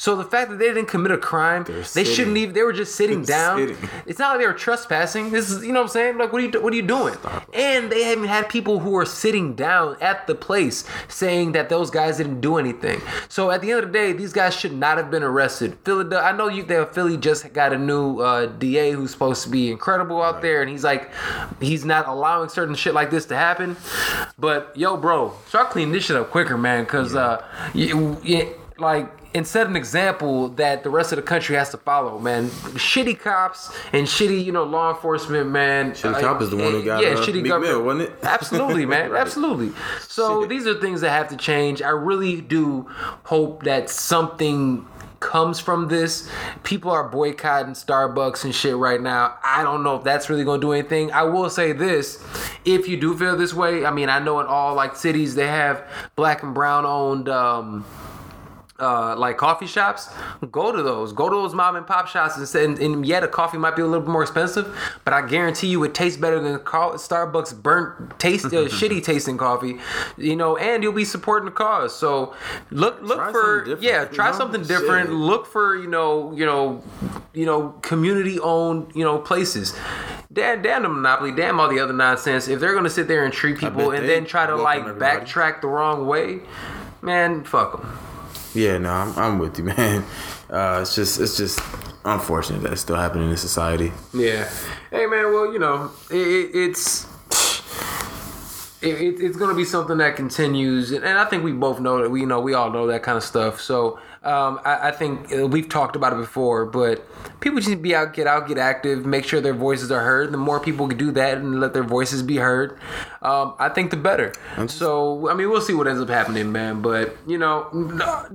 S1: So the fact that they didn't commit a crime, they
S2: sitting.
S1: shouldn't even. They were just sitting
S2: They're
S1: down.
S2: sitting.
S1: It's not like they were trespassing. This is, you know what I'm saying? Like, what are you, what are you doing? And they haven't had people who are sitting down at the place saying that those guys didn't do anything. So at the end of the day, these guys should not have been arrested. Philadelphia, I know you. That Philly just got a new uh, DA who's supposed to be incredible out there, and he's like, he's not allowing certain shit like this to happen. But yo, bro, start cleaning this shit up quicker, man, because uh, you, you, like and set an example that the rest of the country has to follow, man. Shitty cops and shitty, you know, law enforcement, man.
S2: Shitty
S1: uh,
S2: cop is the one who got
S1: yeah,
S2: uh,
S1: shitty government,
S2: Mill, wasn't it?
S1: Absolutely, man,
S2: Right.
S1: absolutely. So
S2: Shit.
S1: these are things that have to change. I really do hope that something comes from this. People are boycotting Starbucks and shit right now. I don't know if that's really going to do anything. I will say this, if you do feel this way, I mean, I know in all like cities they have black and brown owned um uh, like coffee shops, go to those. Go to those mom and pop shops and say, and, and yeah, the coffee might be a little bit more expensive, but I guarantee you it tastes better than Starbucks burnt taste, uh, shitty tasting coffee. You know, and you'll be supporting the cause. So look, look
S2: Try
S1: for yeah,
S2: you
S1: try
S2: know?
S1: something different.
S2: Shit.
S1: Look for you know, you know, you know, community owned you know places. Damn, damn the monopoly, damn all the other nonsense. If they're gonna sit there and treat people and then try to like
S2: everybody.
S1: backtrack the wrong way, man, fuck them.
S2: Yeah, no, I'm, I'm with you, man. Uh, it's just it's just unfortunate that it's still happening in society.
S1: Yeah. Hey man, well you know it, it, it's it, it, it's gonna be something that continues, and I think we both know that we you know we all know that kind of stuff. So um, I, I think uh, we've talked about it before, but people just need to be out, get out, get active, make sure their voices are heard. The more people can do that and let their voices be heard, um, I think the better. So I mean, we'll see what ends up happening, man. But you know,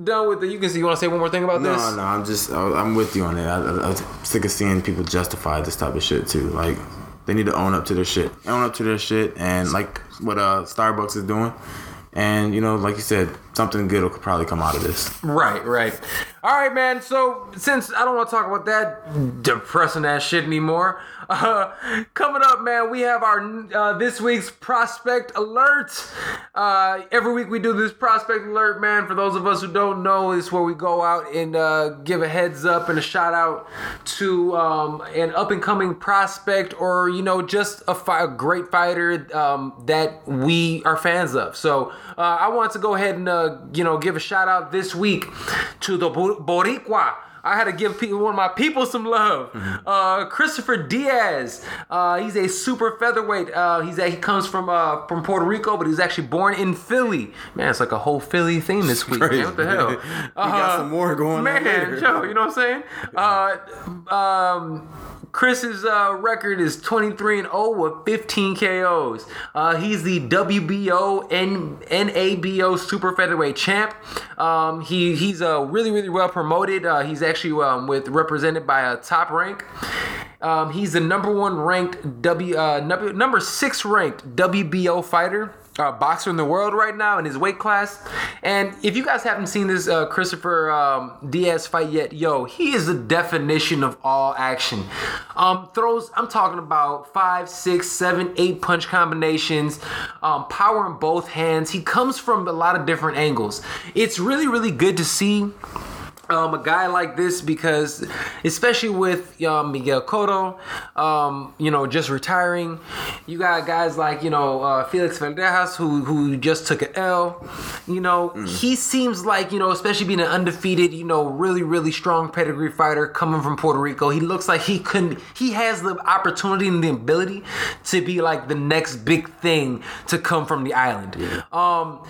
S1: done with it. You can see. You want to say one more thing about this?
S2: No, no, I'm just I'm with you on it. I, I, I'm sick of seeing people justify this type of shit too. Like they need to own up to their shit, own up to their shit, and like what uh Starbucks is doing. And you know, like you said, something good will probably come out of this.
S1: Right, right. All right, man. So since I don't want to talk about that depressing ass shit anymore, uh, coming up, man, we have our uh, this week's prospect alert. Uh, every week we do this prospect alert, man. For those of us who don't know, it's where we go out and uh, give a heads up and a shout out to um, an up and coming prospect or you know just a, fi- a great fighter um, that we are fans of. So uh, I want to go ahead and uh, you know give a shout out this week to the Bo- Boricua. I had to give people, one of my people some love. Uh, Christopher Diaz. Uh, he's a super featherweight. Uh, he's a, he comes from uh, from Puerto Rico, but he's actually born in Philly. Man, it's like a whole Philly theme this week. Man, what the hell?
S2: You got some more going on
S1: man. Joe, you know what I'm saying? Uh, um, Chris's uh, record is 23 and 0 with 15 KOs. Uh, he's the WBO and NABO super featherweight champ. Um, he he's uh, really really well promoted. Uh, he's actually um, with represented by a top rank. Um, he's the number one ranked W uh, number, number six ranked WBO fighter. Uh, boxer in the world right now in his weight class, and if you guys haven't seen this uh, Christopher um, Diaz fight yet, yo, he is the definition of all action. Um, throws, I'm talking about five, six, seven, eight punch combinations, um, power in both hands. He comes from a lot of different angles. It's really, really good to see um, a guy like this because, especially with um, Miguel Cotto, um, you know, just retiring, you got guys like you know uh, Felix Verdejas who who just took an L. You know, he seems like you know, especially being an undefeated, you know, really really strong pedigree fighter coming from Puerto Rico. He looks like he couldn't. He has the opportunity and the ability to be like the next big thing to come from the island. Um,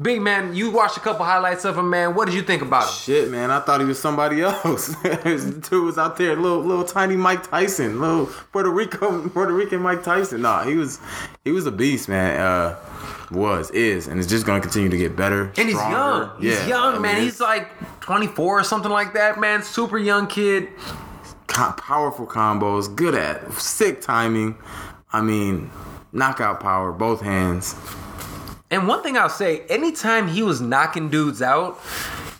S1: Big man, you watched a couple highlights of him, man. What did you think about him?
S2: Shit, man, I thought he was somebody else. dude was out there, little little tiny Mike Tyson, little Puerto Rico Puerto Rican Mike Tyson. Nah, he was he was a beast, man. Uh, was is and it's just gonna continue to get better.
S1: And he's
S2: stronger.
S1: young. He's
S2: Yeah,
S1: young,
S2: I
S1: man. He's like 24 or something like that, man. Super young kid.
S2: powerful combos, good at sick timing. I mean, knockout power, both hands.
S1: And one thing I'll say, anytime he was knocking dudes out,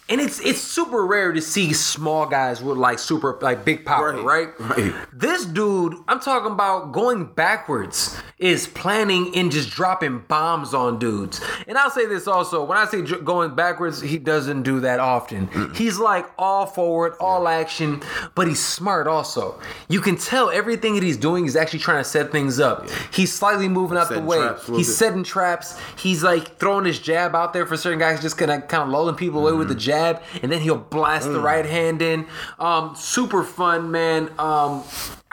S1: and it's it's super rare to see small guys with like super like big power, right?
S2: Right, right.
S1: This dude, I'm talking about going backwards, is planning and just dropping bombs on dudes. And I'll say this also: when I say dr- going backwards, he doesn't do that often. He's like all forward, all action, but he's smart also. You can tell everything that he's doing is actually trying to set things up. He's slightly moving out the way. He's
S2: bit.
S1: setting traps. He's like throwing his jab out there for certain guys, just kind of kind of lulling people away with the
S2: Mm-hmm.
S1: Jab, and then he'll blast
S2: Mm.
S1: the right hand in. Um, super fun, man. Um,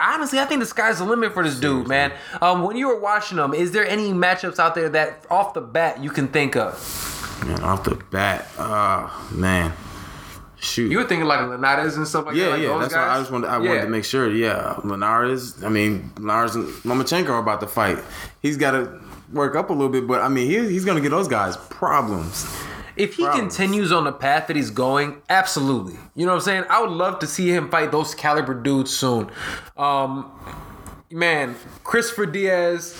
S1: honestly, I think the sky's the limit for this dude, man. Um, when you were watching him, is there any matchups out there that off the bat you can think of?
S2: Man, off the bat, uh, man, shoot.
S1: You were thinking like Linares and stuff like
S2: yeah,
S1: that. Like
S2: yeah. That's
S1: guys?
S2: why I just wanted. I
S1: Yeah.
S2: wanted to make sure. Yeah, Linares. I mean, Linares and Lomachenko are about to fight. He's got to work up a little bit, but I mean, he, he's going to get those guys problems.
S1: If he
S2: Problems.
S1: continues on the path that he's going, absolutely. You know what I'm saying? I would love to see him fight those caliber dudes soon. Um, man, Christopher Diaz.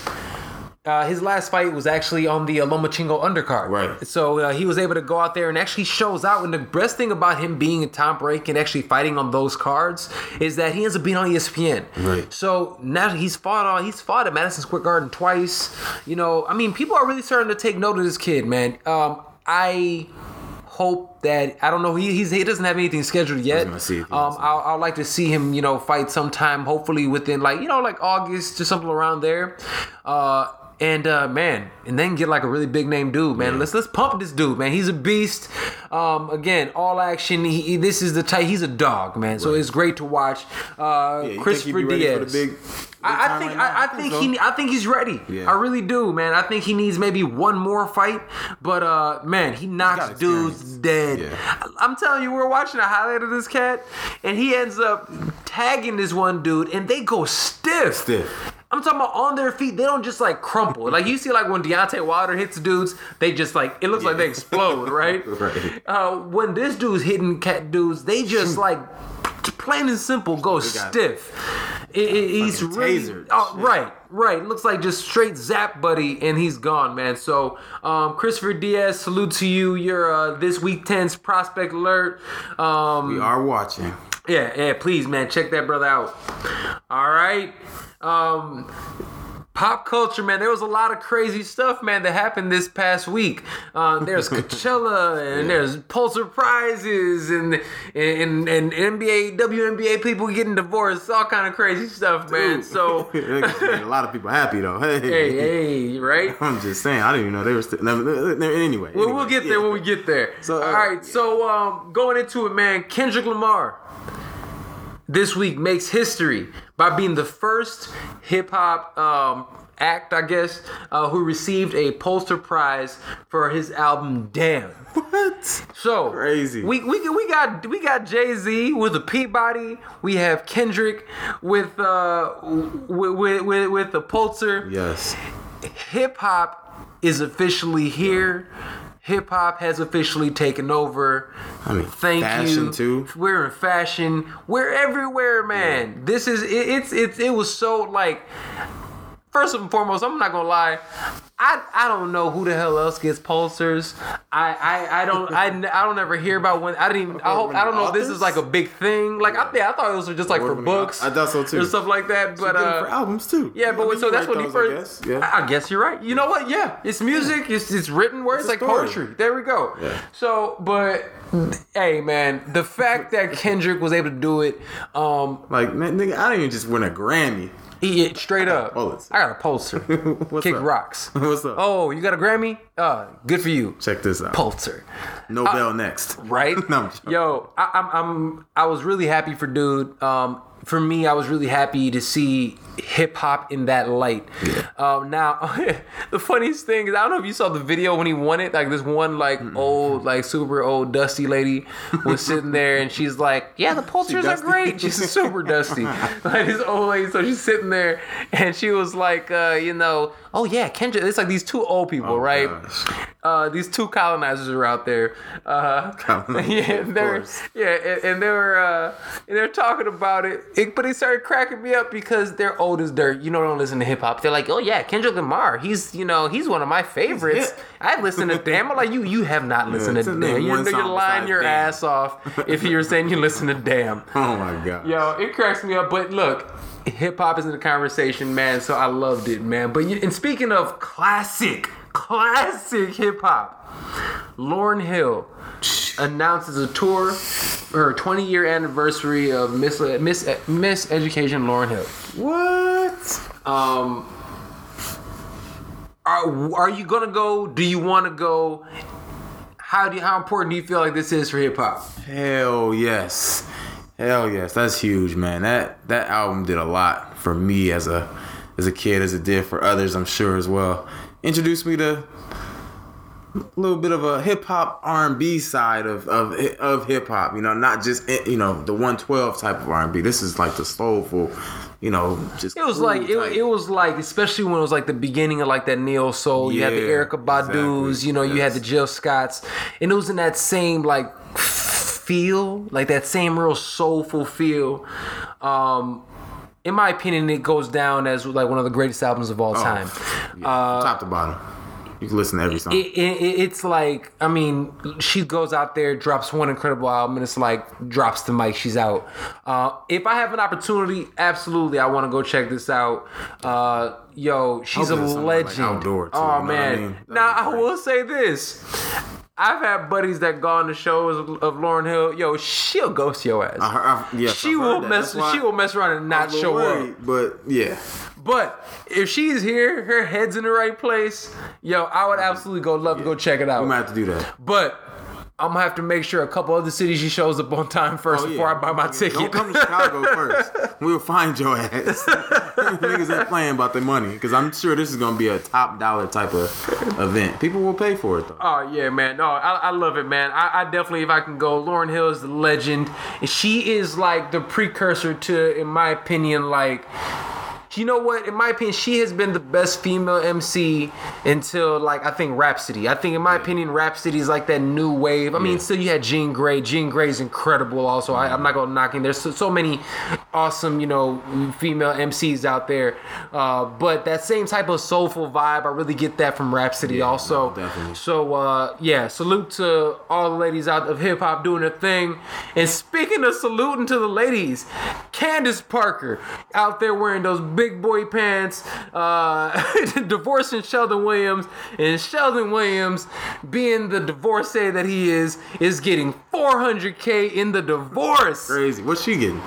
S1: Uh, his last fight was actually on the uh, Lomachenko undercard.
S2: Right.
S1: So uh, he was able to go out there and actually shows out. And the best thing about him being a top rank and actually fighting on those cards is that he ends up being on ESPN.
S2: Right.
S1: So now he's fought on. He's fought at Madison Square Garden twice. You know, I mean, people are really starting to take note of this kid, man. Um, I hope that I don't know. He he's, he doesn't have anything scheduled yet.
S2: gonna see if he
S1: um, I'll, I'll like to see him, you know, fight sometime. Hopefully within like you know like August or something around there. Uh, and uh, man, and then get like a really big name dude, man. Let's let's pump this dude, man. He's a beast. Um, again, all action. He, he- this is the type. He's a dog, man. So it's great to watch. Uh,
S2: Yeah,
S1: Christopher
S2: think he'd be ready
S1: Diaz.
S2: big. big
S1: I, I think
S2: right?
S1: I, I think
S2: so.
S1: he I think he's ready.
S2: Yeah.
S1: I really do, man. I think he needs maybe one more fight, but uh, man, he knocks dudes dead.
S2: Yeah.
S1: I- I'm telling you, we're watching a highlight of this cat, and he ends up tagging this one dude, and they go stiff.
S2: Stiff.
S1: I'm talking about on their feet. They don't just like crumple. like you see, like when Deontay Wilder hits dudes, they just like it looks like they explode, right?
S2: Right.
S1: Uh, when this dude's hitting cat dudes, they just like plain and simple go stiff. It- it- he's really
S2: tasered.
S1: oh, right, right. Looks like just straight zap, buddy, and he's gone, man. So, um, Christopher Diaz, salute to you. You're uh, this week 10's prospect alert. Um,
S2: We are watching.
S1: Yeah, yeah, please, man, check that brother out. All right. Um Pop culture, man. There was a lot of crazy stuff, man, that happened this past week. Uh, there's Coachella, and there's Pulitzer prizes, and and and NBA, WNBA people getting divorced, all kind of crazy stuff, man.
S2: Dude.
S1: So,
S2: a lot of people happy though. Hey,
S1: hey, hey, right?
S2: I'm just saying. I didn't even know they were still. Anyway,
S1: Well,
S2: anyway,
S1: we'll get there
S2: yeah.
S1: when we get there.
S2: So, uh,
S1: all right, so um, going into it, man, Kendrick Lamar this week makes history by being the first hip hop um, act, I guess, uh, who received a Pulitzer Prize for his album "Damn."
S2: What?
S1: So
S2: Crazy.
S1: We we we got we got Jay Z with a Peabody. We have Kendrick with uh with with with, with the Pulitzer
S2: Yes.
S1: hip hop is officially here. Hip hop has officially taken over.
S2: I mean,
S1: Thank
S2: fashion,
S1: you.
S2: too.
S1: We're in fashion. We're everywhere, man. This is it, it's it's it was so like. First and foremost, I'm not gonna lie. I, I don't know who the hell else gets Pulsars. I, I, I don't I, I don't ever hear about when I didn't even I hope I don't know if this is like a big thing. Like I think I thought it was just like for books.
S2: I thought so, too.
S1: Or stuff like that. But
S2: uh, for albums too.
S1: yeah, but
S2: I mean,
S1: so that's when he
S2: those, I
S1: first.
S2: guess. Yeah.
S1: I, guess you're right. You know what? Yeah, it's music. It's it's written words
S2: It's
S1: like
S2: story.
S1: poetry. There we go.
S2: Yeah.
S1: So, but hey, man, the fact that Kendrick was able to do it, um,
S2: Like, nigga, I didn't even just win a Grammy.
S1: He straight up. I got a.
S2: What's
S1: Kick
S2: up?
S1: rocks.
S2: What's up?
S1: Oh, you got a Grammy? Uh, good for you.
S2: Check this out.
S1: Pulitzer.
S2: Nobel next.
S1: right?
S2: No.
S1: Yo, I, I'm, I'm, I was really happy for dude. Um, for me, I was really happy to see hip hop in that light. Um, now, the funniest thing is, I don't know if you saw the video when he won it. Like this one, like old, like super old, dusty lady was sitting there, and she's like, "Yeah, the Pulitzers are great." She's super dusty, like this old lady. So she's sitting there, and she was like, uh, you know, "Oh yeah, Kendrick." It's like these two old people, right?
S2: gosh.
S1: Uh, these two colonizers are out there. Uh, yeah, they're yeah, and, and they were uh, and they're talking about it. it. But it started cracking me up because they're old as dirt. You know, don't listen to hip hop. They're like, oh yeah, Kendrick Lamar. He's you know he's one of my favorites. I listen to Damn. I'm like you. You have not listened
S2: it's
S1: to Damn. You're,
S2: one
S1: you're lying your
S2: Damn.
S1: ass off if you're saying you listen to Damn.
S2: Oh my god.
S1: Yo, it cracks me up. But look, hip hop is in the conversation, man. So I loved it, man. But you, and speaking of classic, classic hip hop, Lauryn Hill announces a tour for her 20 year anniversary of Miss Miss Miss Education Lauryn Hill.
S2: What?
S1: Um, are are you gonna go? Do you want to go? How do you, how important do you feel like this is for hip hop?
S2: Hell yes. Hell yes. That's huge, man. That that album did a lot for me as a as a kid, as it did for others, I'm sure as well. Introduced me to little bit of a hip hop R and B side of of of hip hop. You know, not just eh, you know the one twelve type of R and B. This is like the soulful. You know, just
S1: It was
S2: cool
S1: like it, it was like especially when it was like the beginning of like that neo soul. you had the Erykah Badu's,
S2: exactly.
S1: you know, you had the Jill Scotts, and it was in that same like feel, like that same real soulful feel. Um, in my opinion, it goes down as like one of the greatest albums of all time.
S2: Yeah, from top to bottom. You can listen to every song.
S1: It, it, it- it's like I mean, she goes out there, drops one incredible album, and it's like drops the mic, she's out. Uh, if I have an opportunity, absolutely, I want to go check this out. Uh, yo, she's a
S2: somewhere, like,
S1: legend.
S2: outdoor, too,
S1: oh
S2: what I
S1: man!
S2: mean?
S1: Now I will say this. I've had buddies that go on the shows of, of Lauryn Hill. Yo, she'll ghost your ass.
S2: I I, yes,
S1: she
S2: I've
S1: will mess. She will mess around and not show
S2: little
S1: up.
S2: But yeah,
S1: But if she's here, her head's in the right place. Yo, I would absolutely go love to go check it out.
S2: we might have to do that.
S1: But I'm gonna have to make sure a couple other cities she shows up on time oh, first
S2: Oh, yeah.
S1: before I buy my ticket.
S2: Don't come to Chicago first. We'll find your ass. Niggas ain't playing about the money because I'm sure this is gonna be a top dollar type of event. People will pay for it though.
S1: Oh yeah, man. No, I, I love it, man. I, I definitely, if I can go, Lauryn Hill is the legend. She is like the precursor to, in my opinion, like. You know what? In my opinion, she has been the best female MC until like I think Rapsody. I think in my opinion, Rapsody is like that new wave. I mean,
S2: Yeah.
S1: still you had Jean Grae. Jean Grae's incredible. Also, I, I'm not gonna knock him. There's so, so many awesome, you know, female MCs out there. Uh, but that same type of soulful vibe, I really get that from Rapsody. also,
S2: no, definitely.
S1: so uh, yeah, salute to all the ladies out of hip hop doing their thing. And speaking of saluting to the ladies, Candace Parker out there wearing those big boy pants, uh, divorcing Shelden Williams, and Shelden Williams, being the divorcee that he is, is getting 400k in the divorce.
S2: Crazy. What's she getting?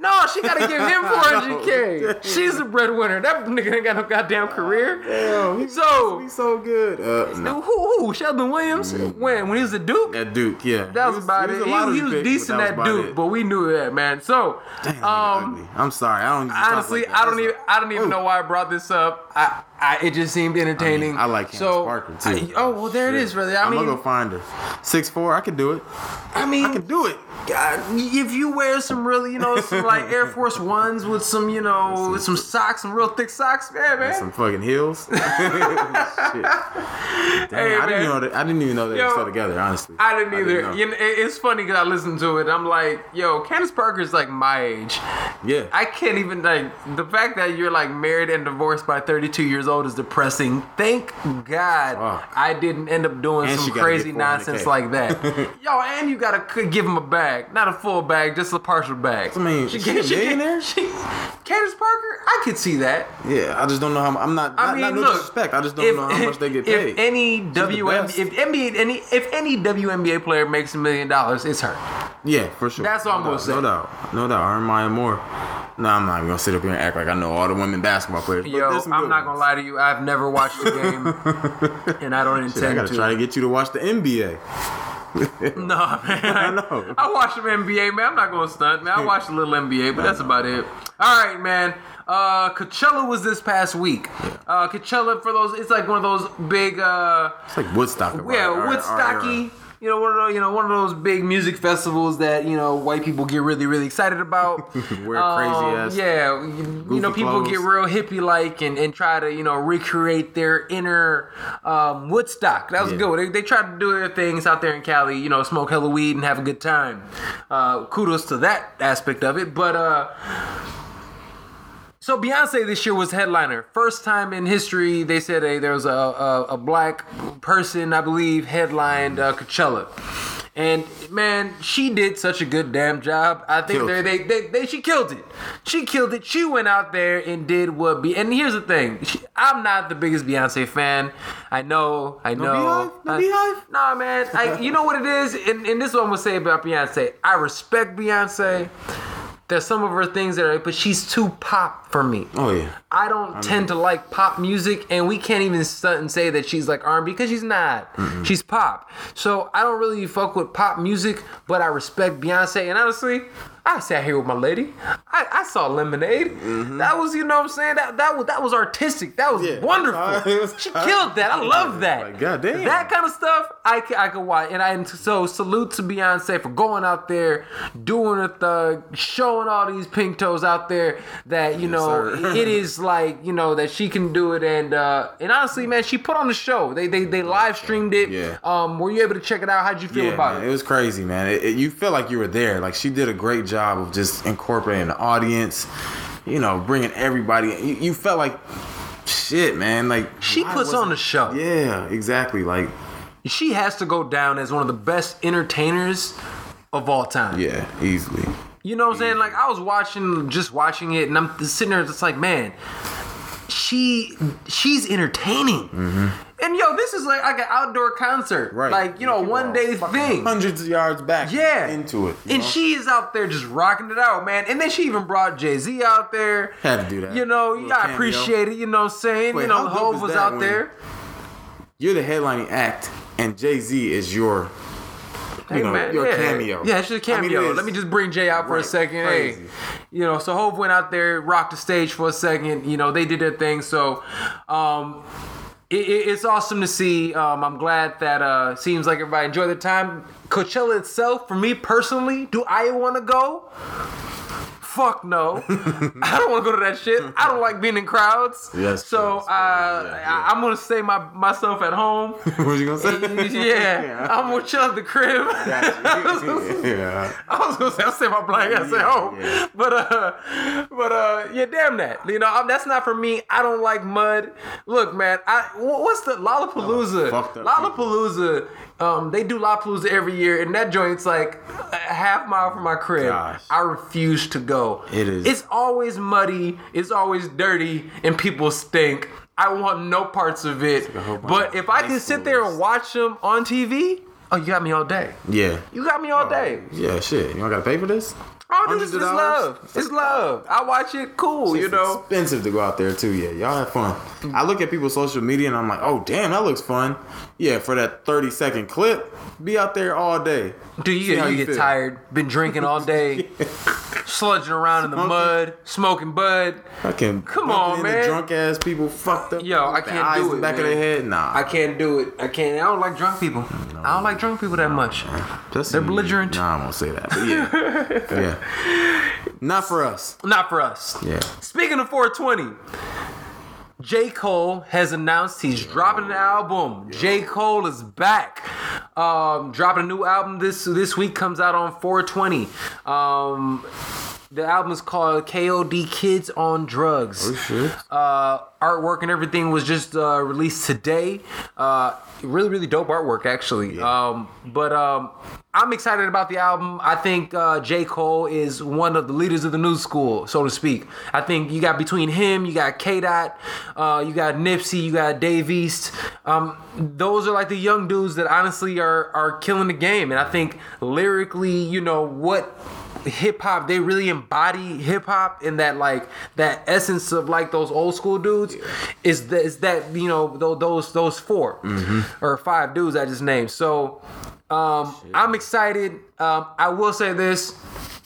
S1: No, she gotta give him 400k. She's a breadwinner. That nigga ain't got no goddamn career.
S2: Damn, he's
S1: So
S2: he's so good. Uh, no.
S1: who, who? Shelden Williams? When? When he was a Duke?
S2: At Duke, yeah.
S1: That was, about it. He, he was decent at Duke, but we knew that, man. So,
S2: Damn,
S1: um.
S2: I'm sorry. I don't.
S1: honestly,
S2: like.
S1: I don't even, I don't even
S2: Ooh.
S1: know why I brought this up. I, I, it just seemed entertaining.
S2: I like Candace
S1: so,
S2: Parker too.
S1: I- oh well, there it
S2: Shit.
S1: is, brother. I
S2: I'm
S1: mean,
S2: gonna go find her. Six four. I can do it.
S1: I mean,
S2: I can do it.
S1: God, if you wear some really, you know, some like Air Force Ones with some, you know, with some socks, some real thick socks, yeah, man.
S2: Some fucking heels. Shit. Damn,
S1: Hey,
S2: I didn't even know that. I didn't even know they
S1: Yo,
S2: were still together. Honestly,
S1: I didn't either.
S2: know.
S1: you know, it's funny because I listened to it. I'm like, yo, Candace Parker's like my age.
S2: Yeah.
S1: I can't even like the fact that you're like married and divorced by 32 years old is depressing. Thank God
S2: Wow.
S1: I didn't end up doing
S2: And
S1: some crazy nonsense like that. Yo, and you gotta give him a bag, not a full bag, just a partial bag.
S2: I mean, she a millionaire?
S1: She, Candace Parker, I could see that.
S2: yeah, I just don't know how. I'm not.
S1: I
S2: not,
S1: mean,
S2: not no
S1: look,
S2: disrespect. I just don't
S1: if-
S2: know how much they get
S1: If
S2: paid.
S1: any
S2: the
S1: WNBA, if NBA, any if any WNBA player makes a million dollars, it's her.
S2: yeah, for sure.
S1: That's all I'm
S2: no
S1: gonna say.
S2: No doubt. No doubt. Earn Maya Moore. No, I'm not even gonna sit up here and act like I know all the women basketball players.
S1: Yo,
S2: there's some
S1: I'm not gonna lie to you. I've never watched the game, and I don't intend
S2: Shit, I gotta
S1: to.
S2: try to get you to watch the NBA.
S1: No, man.
S2: I know.
S1: I watch some NBA, man. I'm not gonna stunt, man. I watched a little NBA, but that's about it. All right, man. Uh, Coachella was this past week. Uh, Coachella for those, it's like one of those big, uh,
S2: It's like Woodstock.
S1: yeah, Woodstocky. You know, one of those, you know, one of those big music festivals that you know white people get really, really excited about.
S2: Wear crazy ass
S1: Yeah, you, you know, people get real hippie like and, and try to you know recreate their inner um, Woodstock. That was
S2: Yeah.
S1: good. They, they try to do their things out there in Cali. You know, smoke hella weed and have a good time. Uh, kudos to that aspect of it. But uh, so Beyonce this year was headliner. First time in history they said hey, there was a, a, a black person, I believe, headlined uh, Coachella. And man, she did such a good damn job. I think they, they, they, they she killed it. She killed it. She went out there and did what be. And here's the thing, she, I'm not the biggest Beyonce fan. I know, I know.
S2: Beehive? No Beehive?
S1: Nah, man. I, you know what it is, and, and this is what I'm gonna say about Beyonce. I respect Beyonce. There's some of her things that are, but she's too pop for me.
S2: Oh yeah.
S1: I don't tend to like pop music, and we can't even stunt and say that she's like R&B because she's not. She's pop. So I don't really fuck with pop music, but I respect Beyonce. And honestly, I sat here with my lady. I, I saw Lemonade. Mm-hmm. That was, you know, what I'm saying that that was that was artistic. That was
S2: Yeah.
S1: wonderful.
S2: It was-
S1: she killed that. I love that.
S2: Like, goddamn.
S1: That kind of stuff, I can, I can watch. And I and so salute to Beyonce for going out there, doing a thug, showing all these pink toes out there that you know
S2: sir.
S1: it is like you know that she can do it. And uh, and honestly, man, she put on the show. They they they live streamed it.
S2: Yeah.
S1: Um, were you able to check it out? How'd you feel
S2: Yeah,
S1: about
S2: man,
S1: it?
S2: it was crazy, man. It, it- you feel like you were there. Like she did a great job of just incorporating the audience. You know, bringing everybody. You, you felt like shit, man. Like
S1: She puts on the show.
S2: Yeah, exactly. Like
S1: She has to go down as one of the best entertainers of all time.
S2: yeah, easily.
S1: You know what I'm saying? Like I was watching, just watching it, and I'm sitting there, just like, man, she, she's entertaining. And yo, this is like, like an outdoor concert,
S2: Mm-hmm. Right.
S1: Like you know,
S2: People
S1: one day thing.
S2: Hundreds of yards back.
S1: Yeah,
S2: into it.
S1: and
S2: know?
S1: she is out there just rocking it out, man. And then she even brought Jay Z out there.
S2: Had to do that.
S1: You know,
S2: Little
S1: I appreciate it. You know what I'm saying?
S2: Wait,
S1: you know, Hove was out there.
S2: you're the headlining act, and Jay Z is your. You
S1: Hey,
S2: know,
S1: man,
S2: your
S1: yeah.
S2: cameo.
S1: Yeah, it's just a
S2: I mean,
S1: cameo.
S2: it is.
S1: Let me just bring Jay out for a second.
S2: crazy.
S1: Hey, you know, so Hove went out there, rocked the stage for a second. You know, they did their thing. So, um, it, it- it's awesome to see. Um, I'm glad that uh, seems like everybody enjoyed the time. Coachella itself, for me personally, do I want to go? Fuck no. I don't want to go to that shit. I don't like being in crowds.
S2: Yes,
S1: So
S2: yes,
S1: uh,
S2: yeah, yeah.
S1: I, I'm gonna stay my myself at home.
S2: what you gonna say?
S1: yeah, I'm gonna chill at the crib.
S2: yeah.
S1: I was gonna say I'll say my black ass at home,
S2: yeah.
S1: but uh, but uh, yeah, damn that. You know, I'm, that's not for me. I don't like mud. Look, man, I what's the Lollapalooza?
S2: Oh,
S1: Lollapalooza. Um, they do Lollapalooza every year, and that joint's like a half mile from my crib.
S2: Gosh.
S1: I refuse to go.
S2: It is.
S1: It's always muddy. It's always dirty, and people stink. I want no parts of it.
S2: bunch
S1: But if I can sit there and watch them on TV, oh, you got me all day.
S2: Yeah.
S1: You got me all day.
S2: Yeah, shit. You don't gotta pay for this?
S1: Oh, dude,
S2: Hundreds
S1: it's,
S2: of
S1: it's
S2: dollars?
S1: love. It's love. I watch it. Cool, you know.
S2: It's
S1: know.
S2: expensive to go out there too. Yeah, y'all have fun. I look at people's social media and I'm like, oh damn, that looks fun. Yeah, for that 30 second clip, be out there all day.
S1: Do you you
S2: you
S1: get
S2: feel.
S1: tired? Been drinking all day, sludging around in the mud, smoking bud.
S2: I can
S1: Come on, man.
S2: drunk ass people fucked up.
S1: Yo, I can't
S2: eyes
S1: do
S2: in the
S1: it,
S2: Back of
S1: man.
S2: their head, nah.
S1: I can't do it. I can't. I don't like drunk people. I don't like drunk people that much.
S2: Just
S1: they're belligerent.
S2: Nah, I won't say that. But yeah, yeah, not for us.
S1: Not for us.
S2: Yeah.
S1: Speaking of 420, J. Cole has announced he's dropping an album. J. Cole is back. Um, dropping a new album this this week comes out on 420. Um, the album is called KOD Kids on Drugs.
S2: Oh, shit.
S1: Uh, artwork and everything was just uh, released today. Uh, really, really dope artwork, actually. Um, but um, I'm excited about the album. I think uh, J. Cole is one of the leaders of the new school, so to speak. I think you got between him, you got K. Dot, uh, you got Nipsey, you got Dave East. Um, those are like the young dudes that honestly are are killing the game. And I think lyrically, you know what hip hop they really embody hip hop in that like that essence of like those old school dudes. Is that is that you know those those 4 or five dudes I just named. So um I'm excited um I will say this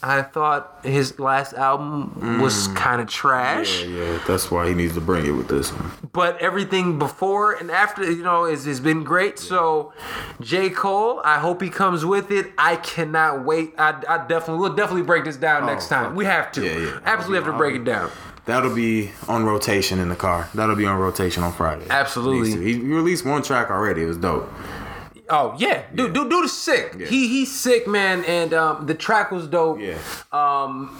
S1: I thought his last album was kind of trash
S2: Yeah, yeah, that's why he needs to bring it with this one.
S1: but everything before and after you know is has been great. So J Cole, I hope he comes with it. I cannot wait. I, I definitely we'll definitely break this down next time. We have to.
S2: Yeah, yeah.
S1: Absolutely have to break it down.
S2: That'll be on rotation in the car. That'll be on rotation on Friday.
S1: Absolutely.
S2: He, he released one track already. It was dope.
S1: Oh yeah, dude, dude, dude is sick.
S2: Yeah.
S1: He he's sick, man, and um, the track was dope.
S2: Yeah.
S1: Um,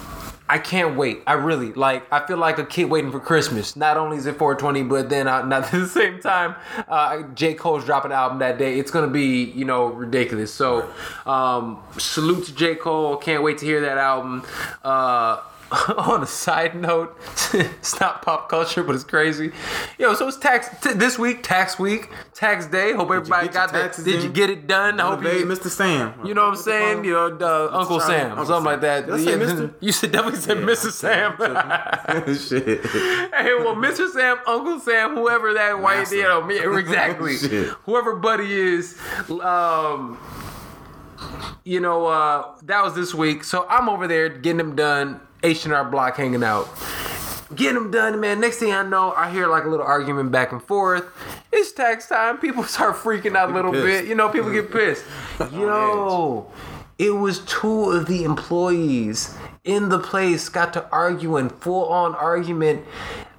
S1: I can't wait. I really like. I feel like a kid waiting for Christmas. Not only is it 420, but then uh, not at the same time, uh, J Cole's dropping an album that day. It's gonna be you know ridiculous. So, um, salute to J Cole. Can't wait to hear that album. Uh, on a side note, it's not pop culture, but it's crazy. Yo, so it's tax t- this week, tax week, tax day. Hope everybody got that. Did you get it done? I hope you.
S2: Mr. Sam.
S1: You know what I'm saying? You know, uh, Uncle
S2: Charlie,
S1: Sam,
S2: Uncle
S1: something
S2: Sam.
S1: like that.
S2: Did
S1: Yeah,
S2: Mr.?
S1: You should definitely say Mrs. Sam.
S2: Shit.
S1: hey, well, Mr. Sam, Uncle Sam, whoever that white, you know, me, exactly, whoever Buddy is, um, you know, uh, that was this week. So I'm over there getting them done, H and R Block hanging out, getting them done, man. Next thing I know, I hear like a little argument back and forth. It's tax time. People start freaking out a little
S2: pissed.
S1: bit. You know, people get pissed. Yo, it was two of the employees in the place got to argue arguing, full on argument.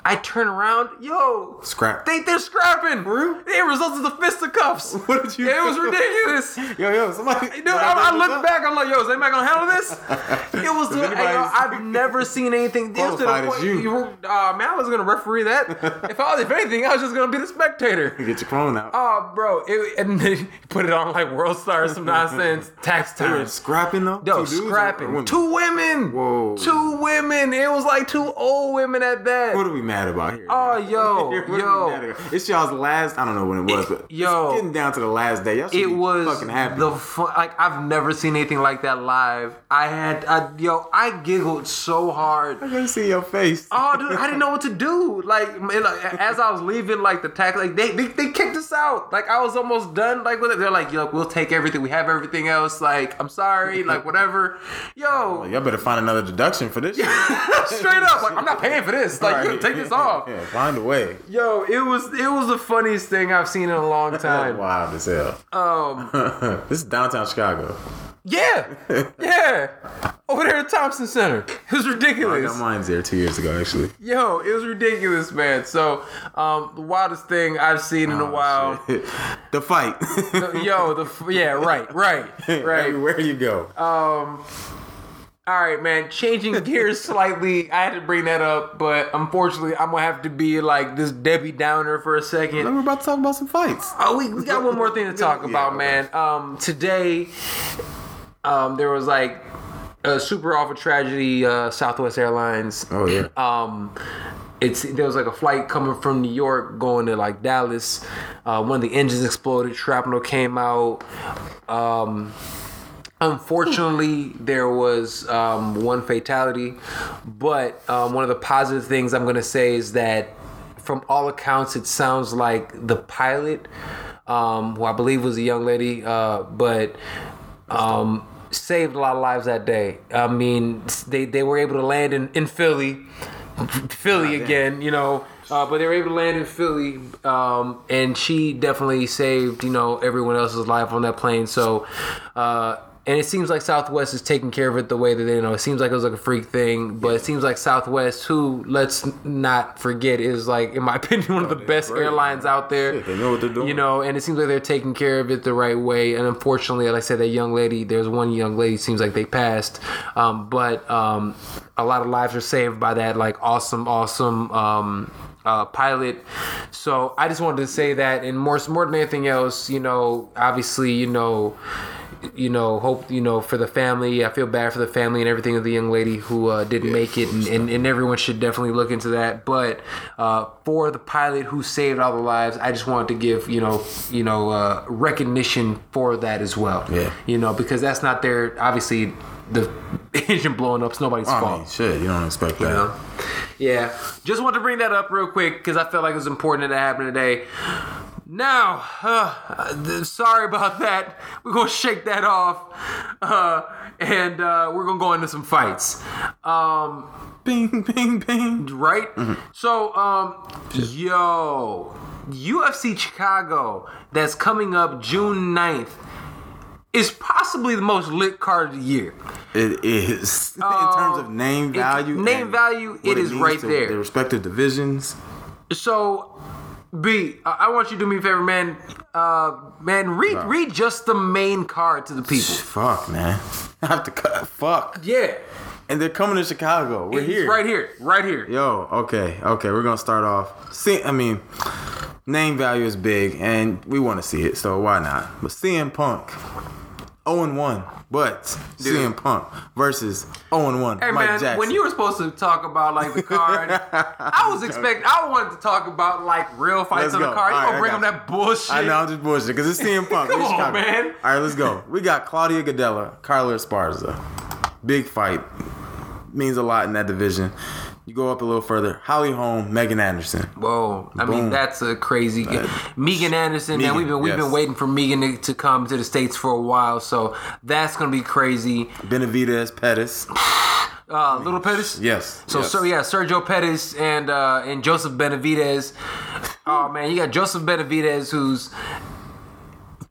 S1: I turn around, yo,
S2: Scrap.
S1: Think they're scrapping. It resulted in the fisticuffs.
S2: What did you
S1: It was ridiculous.
S2: Yo, yo, somebody.
S1: Dude, I, I look back, I'm like, yo, is anybody gonna handle this? It was, the, yo, I've never seen anything. Was to the point,
S2: you.
S1: you uh, man, I was gonna referee that. if I was, if anything, I was just gonna be the spectator.
S2: You get your phone out.
S1: Oh, bro, it, and then put it on like World Star or some nonsense. Tax
S2: they were
S1: time.
S2: scrapping though.
S1: Yo,
S2: Two dudes or- or
S1: scrapping.
S2: women?
S1: Two women.
S2: Whoa.
S1: Two women. It was like two old women at that.
S2: What are we mad about here?
S1: Oh, yo,
S2: What are we
S1: yo.
S2: It's y'all's last. I don't know when it was, but
S1: yo.
S2: getting down to the last day. Y'all
S1: it
S2: be
S1: was
S2: fucking happy.
S1: the fun. Like I've never seen anything like that live. I had, I, yo, I giggled so hard.
S2: I gotta see your face.
S1: Oh, dude, I didn't know what to do. Like, as I was leaving, like the tax, like they, they they kicked us out. Like I was almost done. Like with it, they're like, yo, we'll take everything. We have everything else. Like, I'm sorry. Like whatever. Yo,
S2: Y'all better find another deduction for this.
S1: straight up. Like I'm not paying for this. Like you
S2: Right.
S1: take this off.
S2: Yeah, find a way.
S1: Yo, it was it was the funniest thing I've seen in a long time.
S2: Wild as hell.
S1: Um,
S2: this is downtown Chicago.
S1: yeah, yeah, over there at Thompson Center. It was ridiculous.
S2: I got mine there two years ago, actually.
S1: Yo, it was ridiculous, man. So, um, the wildest thing I've seen in a while.
S2: Oh, Shit. the fight.
S1: Yo, the yeah, right, right, right.
S2: Everywhere you go.
S1: Um, all right, man. Changing gears slightly, I had to bring that up, but unfortunately, I'm gonna have to be like this Debbie Downer for a second.
S2: We're about to talk about some fights.
S1: Oh, we, we got one more thing to talk
S2: Yeah,
S1: about,
S2: okay.
S1: man. Um, today, um, there was like a super awful tragedy. Uh, Southwest Airlines.
S2: Oh yeah.
S1: Um, it's there was like a flight coming from New York going to like Dallas. Uh, one of the engines exploded. Shrapnel came out. Um, unfortunately, there was um, one fatality. But um, one of the positive things I'm gonna say is that, from all accounts, it sounds like the pilot, um, who I believe was a young lady, uh, but. Um, saved a lot of lives that day. I mean, they, they were able to land in, in Philly, Philly again, you know, uh, but they were able to land in Philly, um, and she definitely saved, you know, everyone else's life on that plane. So, uh, and it seems like Southwest is taking care of it the way that they you know. It seems like it was like a freak thing, but it seems like Southwest, who let's not forget, is like, in my opinion, one of the best
S2: great,
S1: airlines out there.
S2: Shit, they know what they're doing.
S1: You know, and it seems like they're taking care of it the right way. And unfortunately, like I said, that young lady, there's one young lady seems like they passed, um, but um, a lot of lives are saved by that like awesome, awesome. Um, uh, pilot. So I just wanted to say that, and more more than anything else, you know, obviously, you know, you know, hope you know for the family. I feel bad for the family and everything of the young lady who uh, didn't make it, and, and, and everyone should definitely look into that. But uh, for the pilot who saved all the lives, I just wanted to give you know you know uh, recognition for that as well.
S2: Yeah.
S1: you know because that's not their obviously the engine blowing up. is nobody's
S2: I
S1: fault.
S2: mean, shit, you don't expect that.
S1: You know? Yeah, just wanted to bring that up real quick because I felt like it was important that it happened today. Now, uh, th- sorry about that. We're gonna shake that off, uh, and uh, we're gonna go into some fights. Um,
S2: Bing, bing, bing.
S1: right? So, um, yo, UFC Chicago that's coming up June 9th is possibly the most lit card of the year.
S2: It is in terms of name
S1: it-
S2: value.
S1: name value,
S2: what
S1: it is right there.
S2: The respective divisions.
S1: So, B, I want you to do me a favor, man. Uh, man, read read just the main card to the people.
S2: Fuck, man. I have to cut. Fuck.
S1: Yeah,
S2: And they're coming to Chicago. We're
S1: it's
S2: here.
S1: right here, right here.
S2: Yo, okay, okay. We're gonna start off. See, I mean, name value is big, and we want to see it, so why not? But CM Punk 0 and 1, but CM Punk versus 0 and 1
S1: Hey
S2: Mike
S1: man,
S2: Jackson.
S1: when you were supposed to talk about like the card, I was expecting. I wanted to talk about like real fights
S2: Let's
S1: on the
S2: go.
S1: card. You
S2: All
S1: gonna bring
S2: got
S1: that bullshit?
S2: I know I'm just bullshit because it's CM Punk.
S1: Come on, man.
S2: All right, let's go. We got Claudia Gadelha, Carla Esparza. Big fight. Means a lot in that division. You go up a little further. Holly Holm, Megan Anderson.
S1: Whoa! I mean, that's a crazy. g Megan Anderson, man,
S2: Megan,
S1: we've been we've been waiting for Megan to, to come to the states for a while, so that's gonna be crazy.
S2: Benavidez Pettis.
S1: Uh, Little Pettis.
S2: Yes.
S1: So,
S2: yes.
S1: so yeah, Sergio Pettis and uh, and Joseph Benavidez. Oh man, you got Joseph Benavidez, who's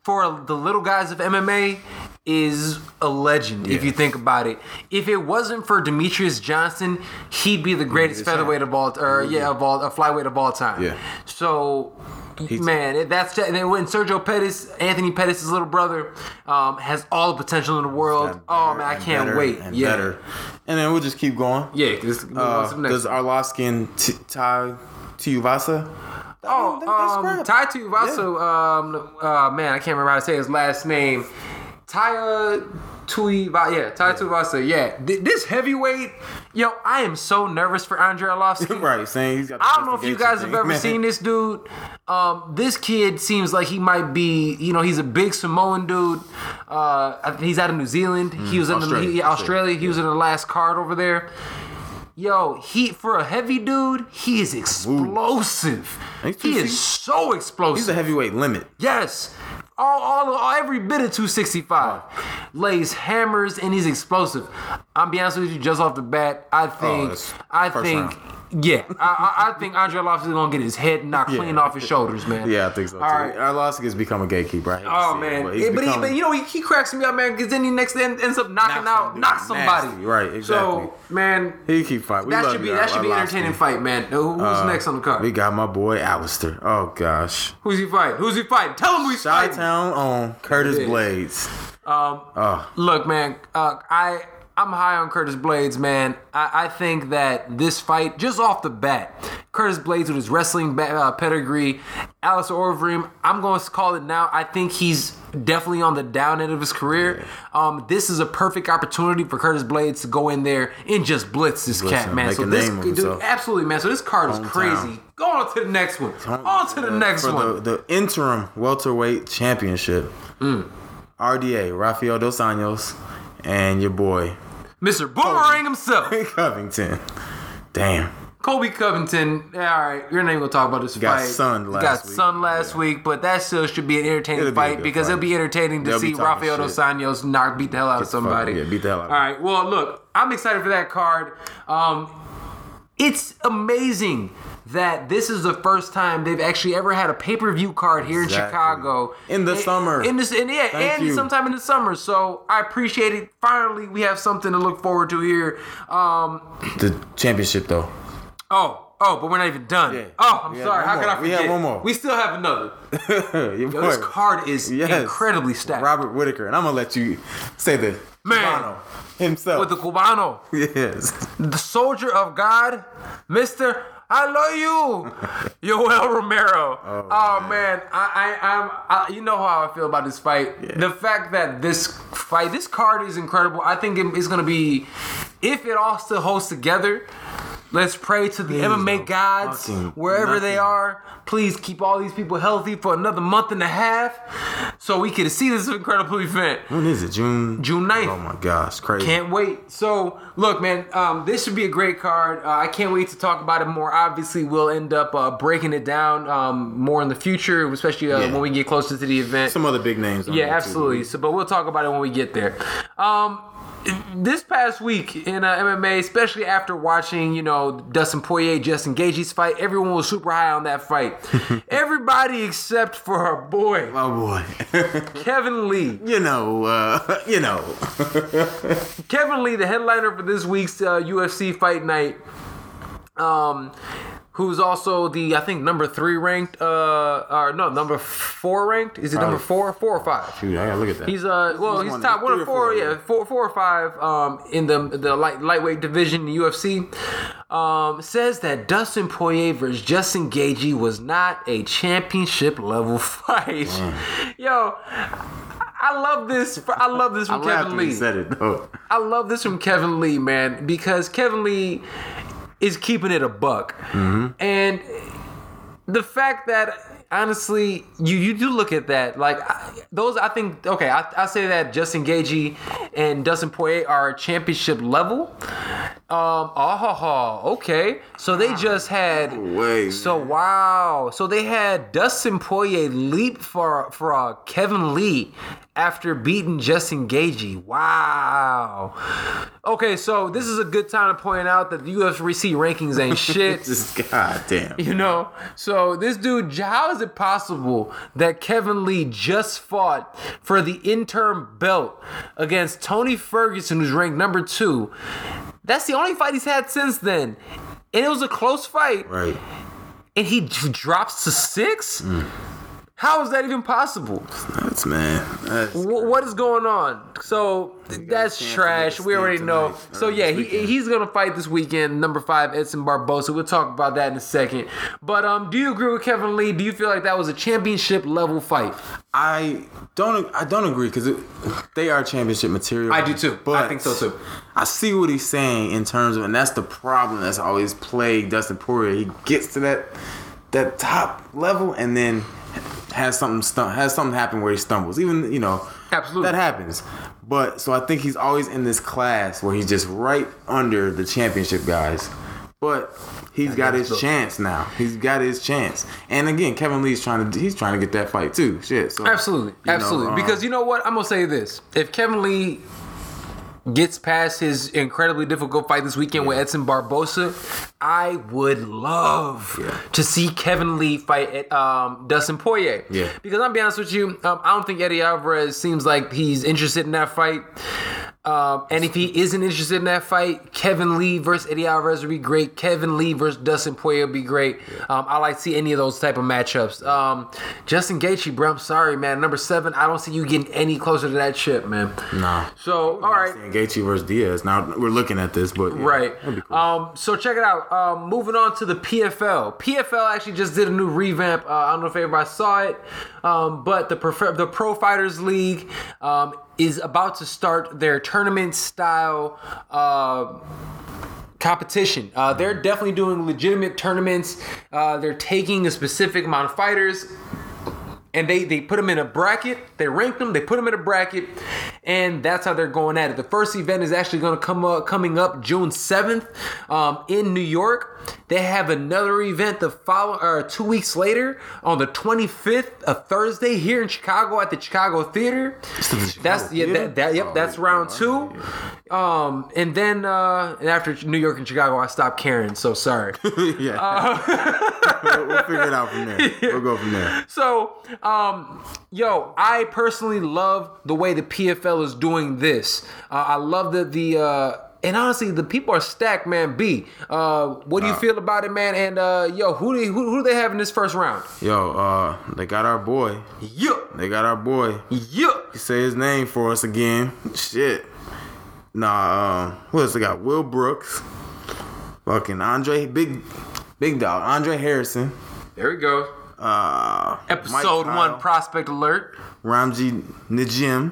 S1: for the little guys of MMA is a legend if you think about it. If it wasn't for Demetrious Johnson, he'd be the greatest
S2: champ.
S1: featherweight of all, or yeah, of all, a flyweight of all time.
S2: Yeah.
S1: So. Man, that's and then when Sergio Pettis, Anthony Pettis' little brother, um, has all the potential in the world.
S2: Gotten
S1: Oh man, I can't
S2: better
S1: wait.
S2: And
S1: yeah,
S2: better. And then we'll just keep going.
S1: yeah. Cause
S2: Uh,
S1: to
S2: does
S1: one.
S2: Arlovsky and T- Tai Tuivasa?
S1: Oh, um. Tai Tuivasa, um, uh, man, I can't remember how to say his last name. Taya Tuivasa, yeah, Tai Tuivasa, yeah. Th- this heavyweight, yo, I am so nervous for Andrei Arlovsky.
S2: right, saying he's got. the
S1: I don't know if you guys have ever seen this dude. Um, this kid seems like he might be, you know, he's a big Samoan dude. Uh, he's out of New Zealand. he was in the,
S2: Australia,
S1: he, Australia. He was in the last card over there. Yo, he for a heavy dude, he is explosive. He is so explosive.
S2: He's a heavyweight limit.
S1: Yes. All, all, all, every bit of 265 lays hammers and he's explosive. I'm be honest with you, just off the bat, I oh, think,
S2: that's
S1: I think, yeah, I, I, think Andrei Arlovsky is gonna get his head knocked clean off his shoulders, man.
S2: Yeah, I think so too.
S1: All right.
S2: Arlovsky has become a gatekeeper.
S1: Oh
S2: it,
S1: man,
S2: but
S1: but,
S2: he's
S1: he, but, you know he, he cracks me up, man, because then he next end ends up knocking
S2: Knocks
S1: out, knock somebody.
S2: Nasty, right, exactly.
S1: So man,
S2: he keep fighting.
S1: That should be that should be an entertaining fight, man. Who's
S2: Uh,
S1: next on the card?
S2: We got my boy Alistair. Oh gosh.
S1: Who's he fighting? Who's he fighting? Tell him who he's
S2: Chi
S1: fighting.
S2: Town on Curtis
S1: Yeah.
S2: Blades.
S1: Um,
S2: Oh,
S1: Look, man, uh, I I'm high on Curtis Blaydes, man. I, I think that this fight, just off the bat, Curtis Blaydes with his wrestling ba- uh, pedigree, Alistair Overeem, I'm going to call it now. I think he's definitely on the down end of his career. Um, this is a perfect opportunity for Curtis Blaydes to go in there and just blitz this
S2: Blitz
S1: cat,
S2: him,
S1: man. So this, dude, absolutely, man. So this card is
S2: Hometown.
S1: crazy. Go on to the next one. On to the next one.
S2: The, the interim welterweight championship.
S1: Mm.
S2: RDA, Rafael Dos Anjos, and your boy
S1: Mr. Boomerang himself.
S2: Covington. Damn.
S1: Colby Covington, yeah, all right, you're not even gonna talk about this fight.
S2: got
S1: fight.
S2: sunned last
S1: got
S2: week.
S1: sunned last week, but that still should be an entertaining
S2: It'll be a
S1: fight
S2: good
S1: because
S2: fight.
S1: it'll be entertaining to
S2: They'll be
S1: see
S2: talking
S1: Rafael
S2: shit.
S1: Dos Anjos knock beat the hell out of somebody.
S2: yeah, beat the hell out of
S1: All right, well, look, I'm excited for that card. Um, it's amazing that this is the first time they've actually ever had a pay per view card here in Chicago
S2: In the
S1: And-
S2: summer.
S1: In this, and yeah,
S2: Thank
S1: and
S2: you.
S1: sometime in the summer. So I appreciate it. Finally, we have something to look forward to here. Um,
S2: The championship though.
S1: Oh, oh, but we're not even done.
S2: Yeah.
S1: Oh, I'm
S2: We
S1: sorry. How could
S2: more.
S1: I
S2: We
S1: forget?
S2: have one more.
S1: We still have another. Yo, this card is
S2: Yes.
S1: incredibly stacked.
S2: Robert Whitaker, and I'm gonna let you say the
S1: Man.
S2: Cubano himself.
S1: With the Cubano,
S2: yes.
S1: the soldier of God, Mister. I love you, Yoel Romero. Oh, oh man, I, I, I'm, I, you know how I feel about this fight. The fact that this fight, this card is incredible. I think it- it's gonna be, if it all still holds together. Let's pray to the
S2: Please,
S1: MMA gods wherever they are. Please keep all these people healthy for another month and a half, so we can see this incredible event.
S2: When is it? June.
S1: June 9th.
S2: Oh my gosh, crazy.
S1: Can't wait. So, look, man, um, this should be a great card. Uh, I can't wait to talk about it more. Obviously, we'll end up uh, breaking it down um, more in the future, especially uh,
S2: Yeah.
S1: when we get closer to the event.
S2: Some other big names.
S1: yeah,
S2: there, too.
S1: absolutely. So, but we'll talk about it when we get there. Um, this past week in uh, MMA, especially after watching, you know, Dustin Poirier, Justin Gaethje's fight, everyone was super high on that fight. Everybody except for our boy
S2: Oh boy.
S1: Kevin Lee.
S2: you know. Uh, you know.
S1: Kevin Lee, the headliner for this week's uh, UFC Fight Night, um, who's also the I think number three ranked, uh, or no, number four ranked. Is it number four, four or five?
S2: Dude, I gotta look at that.
S1: He's uh well he's
S2: one-
S1: top one
S2: three
S1: of
S2: or
S1: four,
S2: four,
S1: yeah
S2: yeah.
S1: four four or five um in the the light lightweight division in the UFC um says that Dustin Poirier versus Justin Gaethje was not a championship level fight. Yo, I I love this. I love this from
S2: laughed
S1: Kevin Lee.
S2: said it though.
S1: I love this from Kevin Lee, man, because Kevin Lee is keeping it a buck, mm-hmm. and the fact that honestly, you you do look at that like I- those. I think okay, I, I say that Justin Gaethje and Dustin Poirier are championship level. Um, oh, ha, ha, okay. So they just had.
S2: Way.
S1: So wow. So they had Dustin Poirier leap for for uh, Kevin Lee after beating Justin Gaethje. Wow. Okay, so this is a good time to point out that the UFC rankings ain't shit.
S2: Just goddamn.
S1: You know, so this dude, how is it possible that Kevin Lee just fought for the interim belt against Tony Ferguson, who's ranked number two? That's the only fight he's had since then. And it was a close fight,
S2: Right.
S1: and he drops to six? Mm. How is that even possible?
S2: That's man. That's,
S1: what is going on? So that's trash. We already
S2: stand
S1: know.
S2: tonight,
S1: So
S2: or
S1: yeah, he, he's gonna fight this weekend. Number five, Edson Barboza. We'll talk about that in a second. But um, do you agree with Kevin Lee? Do you feel like that was a championship level fight?
S2: I don't. I don't agree because they are championship material.
S1: I do too. I think so too.
S2: I see what he's saying in terms of, and that's the problem that's always plagued Dustin Poirier. He gets to that that top level and then has something stum- has something happen where he stumbles. Even you know,
S1: Absolutely.
S2: that happens. But so I think he's always in this class where he's just right under the championship guys. But he's got his
S1: so.
S2: chance now. He's got his chance. And again, Kevin Lee's trying to he's trying to get that fight too. Shit. So
S1: Absolutely,
S2: you know,
S1: absolutely.
S2: um,
S1: because you know what? I'm gonna say this: if Kevin Lee gets past his incredibly difficult fight this weekend with Edson Barboza, I would love
S2: Yeah.
S1: to see Kevin Lee fight um, Dustin Poirier.
S2: Yeah.
S1: Because I'm be honest with you, um, I don't think Eddie Alvarez seems like he's interested in that fight. Um, and if he isn't interested in that fight, Kevin Lee versus Eddie Alvarez would be great. Kevin Lee versus Dustin Poirier would be great. Um, I like to see any of those type of matchups. Um, Justin Gaethje, bro, I'm sorry, man. Number seven, I don't see you getting any closer to that chip, man.
S2: Nah.
S1: So, all right.
S2: Gaethje versus Diaz. Now we're looking at this, but yeah,
S1: Right.
S2: cool.
S1: Um, so check it out. Um, moving on to the PFL. PFL actually just did a new revamp. Uh, I don't know if everybody saw it, um, but the the Pro Fighters League um, is about to start their tournament style. Uh, competition. Uh, they're definitely doing legitimate tournaments. Uh, they're taking a specific amount of fighters and they they put them in a bracket. They rank them. They put them in a bracket, and that's how they're going at it. The first event is actually going to come up coming up June seventh um, in New York. They have another event the follow or two weeks later on the twenty fifth, a Thursday here in Chicago at the Chicago Theater. That's yeah,
S2: Theater?
S1: that, that yep,
S2: Oh,
S1: that's round
S2: yeah,
S1: two. Um, and then uh, and after New York and Chicago, I stopped caring. So sorry.
S2: yeah.
S1: uh,
S2: we'll, we'll figure it out from there. We'll go from there.
S1: So, um, yo, I personally love the way the PFL is doing this. Uh, I love that the uh, and honestly, the people are stacked, man. B, uh, what do you feel about it, man? And uh, yo, who do who, who do they have in this first round?
S2: Yo, uh, they got our boy.
S1: Yeah,
S2: They got our boy.
S1: yeah.
S2: Say his name for us again. Shit. Nah, uh, who else they got? Will Brooks. Fucking Andre, big, big dog. Andre Harrison.
S1: There we go.
S2: Uh,
S1: Episode one, prospect alert.
S2: Ramsey Nijem.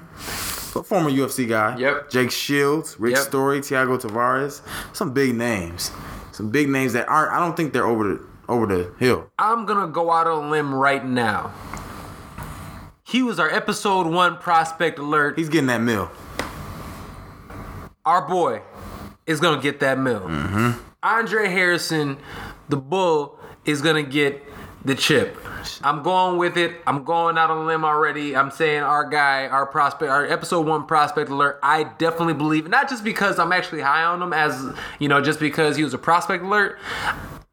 S2: Former UFC guy.
S1: Yep.
S2: Jake Shields, Rick
S1: Yep.
S2: Story, Thiago Tavares. Some big names. Some big names that aren't. I don't think they're over the over the hill.
S1: I'm gonna go out on a limb right now. He was our episode one prospect alert.
S2: He's getting that mill.
S1: our boy is gonna get that mill.
S2: Mm-hmm.
S1: Andre Harrison, the bull, is gonna get the chip. I'm going with it. I'm going out on a limb already. I'm saying our guy, our prospect, our episode one prospect alert. I definitely believe, not just because I'm actually high on him, as you know, just because he was a prospect alert.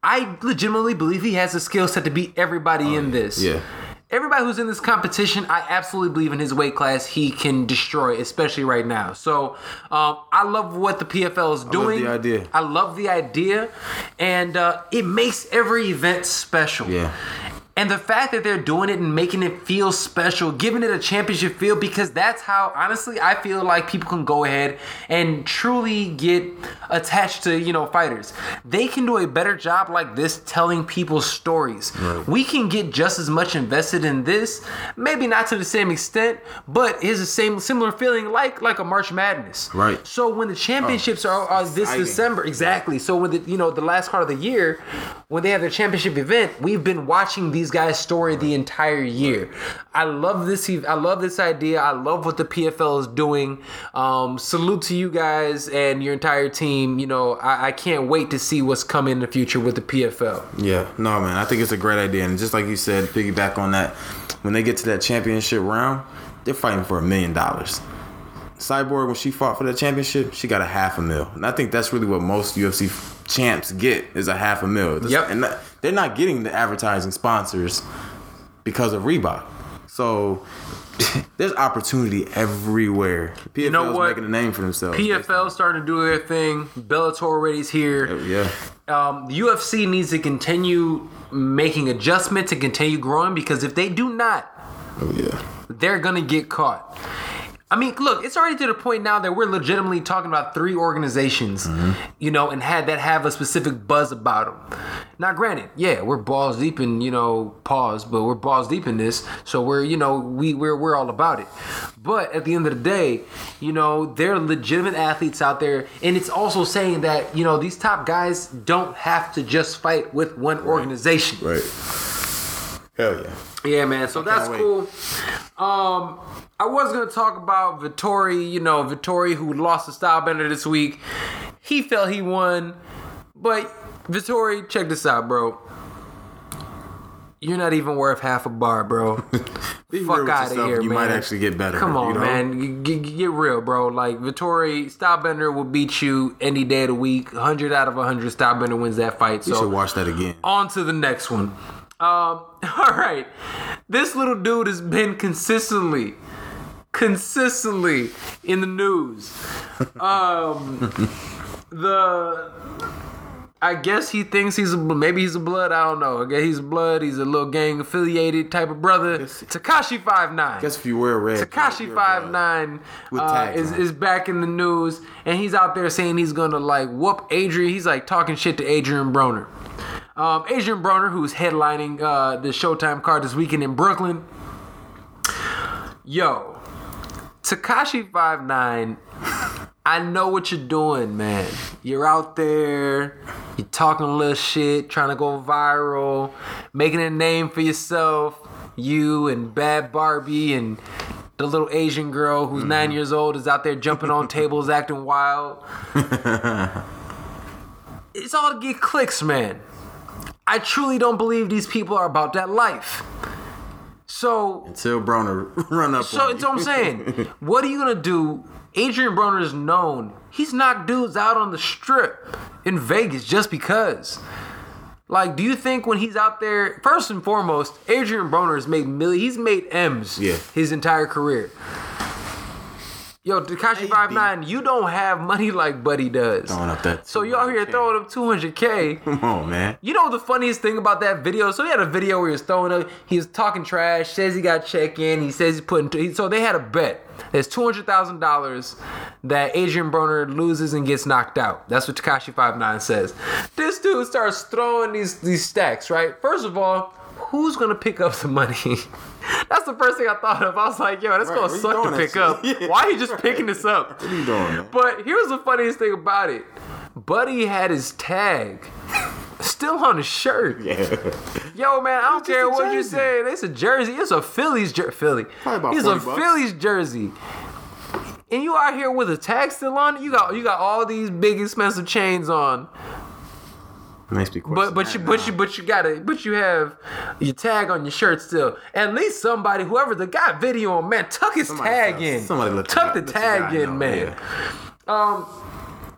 S1: I legitimately believe he has the skill set to beat everybody in this.
S2: Oh, yeah.
S1: Everybody who's in this competition, I absolutely believe in his weight class. He can destroy, especially right now. So um, I love what the PFL is doing.
S2: the idea.
S1: I love the idea, and uh, it makes every event special.
S2: Yeah.
S1: And the fact that they're doing it and making it feel special, giving it a championship feel, because that's how honestly I feel like people can go ahead and truly get attached to, you know, fighters. They can do a better job like this telling people's stories.
S2: Right.
S1: We can get just as much invested in this, maybe not to the same extent, but it's the same similar feeling like like a March Madness.
S2: Right.
S1: So when the championships oh, are, are this
S2: exciting.
S1: December, exactly. So when the you know the last part of the year, when they have their championship event, we've been watching these guys' story the entire year. I love this. I love this idea. I love what the PFL is doing. Um, salute to you guys and your entire team. You know, I, I can't wait to see what's coming in the future with the PFL.
S2: Yeah, no, man. I think it's a great idea, and just like you said, piggyback on that. When they get to that championship round, they're fighting for a million dollars. Cyborg, when she fought for that championship, she got a half a mil, and I think that's really what most UFC champs get is a half a mil. That's-
S1: Yep.
S2: and that- they're not getting the advertising sponsors because of Reebok. So there's opportunity everywhere. PFL
S1: know
S2: is
S1: what?
S2: making a name for themselves.
S1: PFL starting to do their thing. Bellator already's here.
S2: yeah,
S1: um, the UFC needs to continue making adjustments and continue growing because if they do not,
S2: oh yeah.
S1: they're gonna get caught. I mean, look, it's already to the point now that we're legitimately talking about three organizations, mm-hmm. you know, and had that have a specific buzz about them. Now, granted, yeah, we're balls deep in, you know, pause, but we're balls deep in this, so we're, you know, we we're we're all about it. But at the end of the day, you know, there are legitimate athletes out there, and it's also saying that you know these top guys don't have to just fight with one organization.
S2: Right. Hell yeah.
S1: Yeah, man. So that's
S2: wait.
S1: cool. Um, I was gonna talk about Vettori. You know, Vettori who lost to Stylebender this week. He felt he won, but Vettori, check this out, bro. You're not even worth half a bar, bro. Fuck out of here,
S2: You
S1: man.
S2: might actually get better.
S1: Come on,
S2: you know?
S1: man. G- g- get real, bro. Like Vettori, Stylebender will beat you any day of the week. 100 out of 100, Stylebender wins that fight.
S2: You
S1: so
S2: should watch that again.
S1: on to the next one. Um, all right. This little dude has been consistently, consistently in the news. Um, the I guess he thinks he's a maybe he's a blood. I don't know. I guess he's a blood. He's a little gang affiliated type of brother. Tekashi five nine.
S2: Guess if you wear red. Tekashi
S1: five nine uh, is, is back in the news, and he's out there saying he's gonna like whoop Adrian. He's like talking shit to Adrian Broner. Um, Adrian Broner, who's headlining uh, the Showtime card this weekend in Brooklyn. Yo, Tekashi five nine. I know what you're doing, man. You're out there, you're talking a little shit, trying to go viral, making a name for yourself. You and Bhad Bhabie and the little Asian girl who's nine years old is out there jumping on tables, acting wild. it's all to get clicks, man. I truly don't believe these people are about that life. So
S2: Until Broner run up.
S1: so that's what I'm saying. what are you gonna do? Adrian Broner is known. He's knocked dudes out on the strip in Vegas just because. Like, do you think when he's out there, first and foremost, Adrian Broner has made millions. He's made M's
S2: Yeah.
S1: his entire career. Yo, Tekashi Five Nine, you don't have money like Buddy does.
S2: Throwing up that.
S1: So you out here throwing up 200k.
S2: Come on, man.
S1: You know the funniest thing about that video? So he had a video where he was throwing up, he was talking trash, says he got check in, he says he's putting. he- So they had a bet. There's two hundred thousand dollars that Adrian Broner loses and gets knocked out. That's what Tekashi Five Nine says. This dude starts throwing these these stacks. Right. First of all, who's gonna pick up the money? That's the first thing I thought of. I was like, yo, that's
S2: Right,
S1: gonna suck to pick up.
S2: Yeah.
S1: Why are you just picking this up?
S2: What are you doing, man?
S1: But here's the funniest thing about it. Buddy had his tag still on his shirt.
S2: Yeah.
S1: Yo, man, I don't
S2: It's
S1: care what you say. It's a jersey. It's a Phillies jersey. Philly. It's a
S2: bucks.
S1: Phillies jersey. And you out here with a tag still on it. You got you got all these big expensive chains on.
S2: Makes me question.
S1: But but you but you but you got to but you have your tag on your shirt still. At least somebody, whoever the guy video on, man, tuck his
S2: Somebody
S1: tag in.
S2: somebody the
S1: tuck the
S2: the
S1: tag in,
S2: know,
S1: man.
S2: yeah.
S1: Um,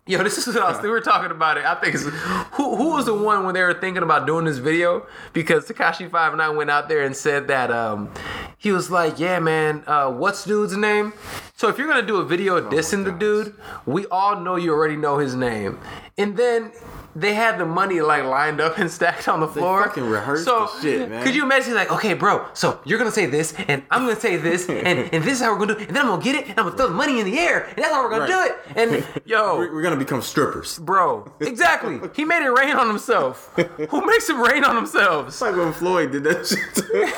S1: yo, this is what I was. We were talking about it. I think it's who who was the one when they were thinking about doing this video because Tekashi Five Nine went out there and said that um he was like, yeah, man, uh, what's dude's name? So if you're gonna do a video dissing the dude, we all know you already know his name, and then they had the money like lined up and stacked on the floor.
S2: fucking rehearsed
S1: so,
S2: shit, man.
S1: Could you imagine like, okay, bro, so you're gonna say this, and I'm gonna say this, and, and this is how we're gonna do it, and then I'm gonna get it, and I'm gonna throw the money in the air, and that's how we're gonna
S2: Right.
S1: do it. And yo,
S2: We're, we're gonna become strippers.
S1: bro, exactly. He made it rain on himself. Who makes it rain on themselves?
S2: It's like when Floyd did that shit to the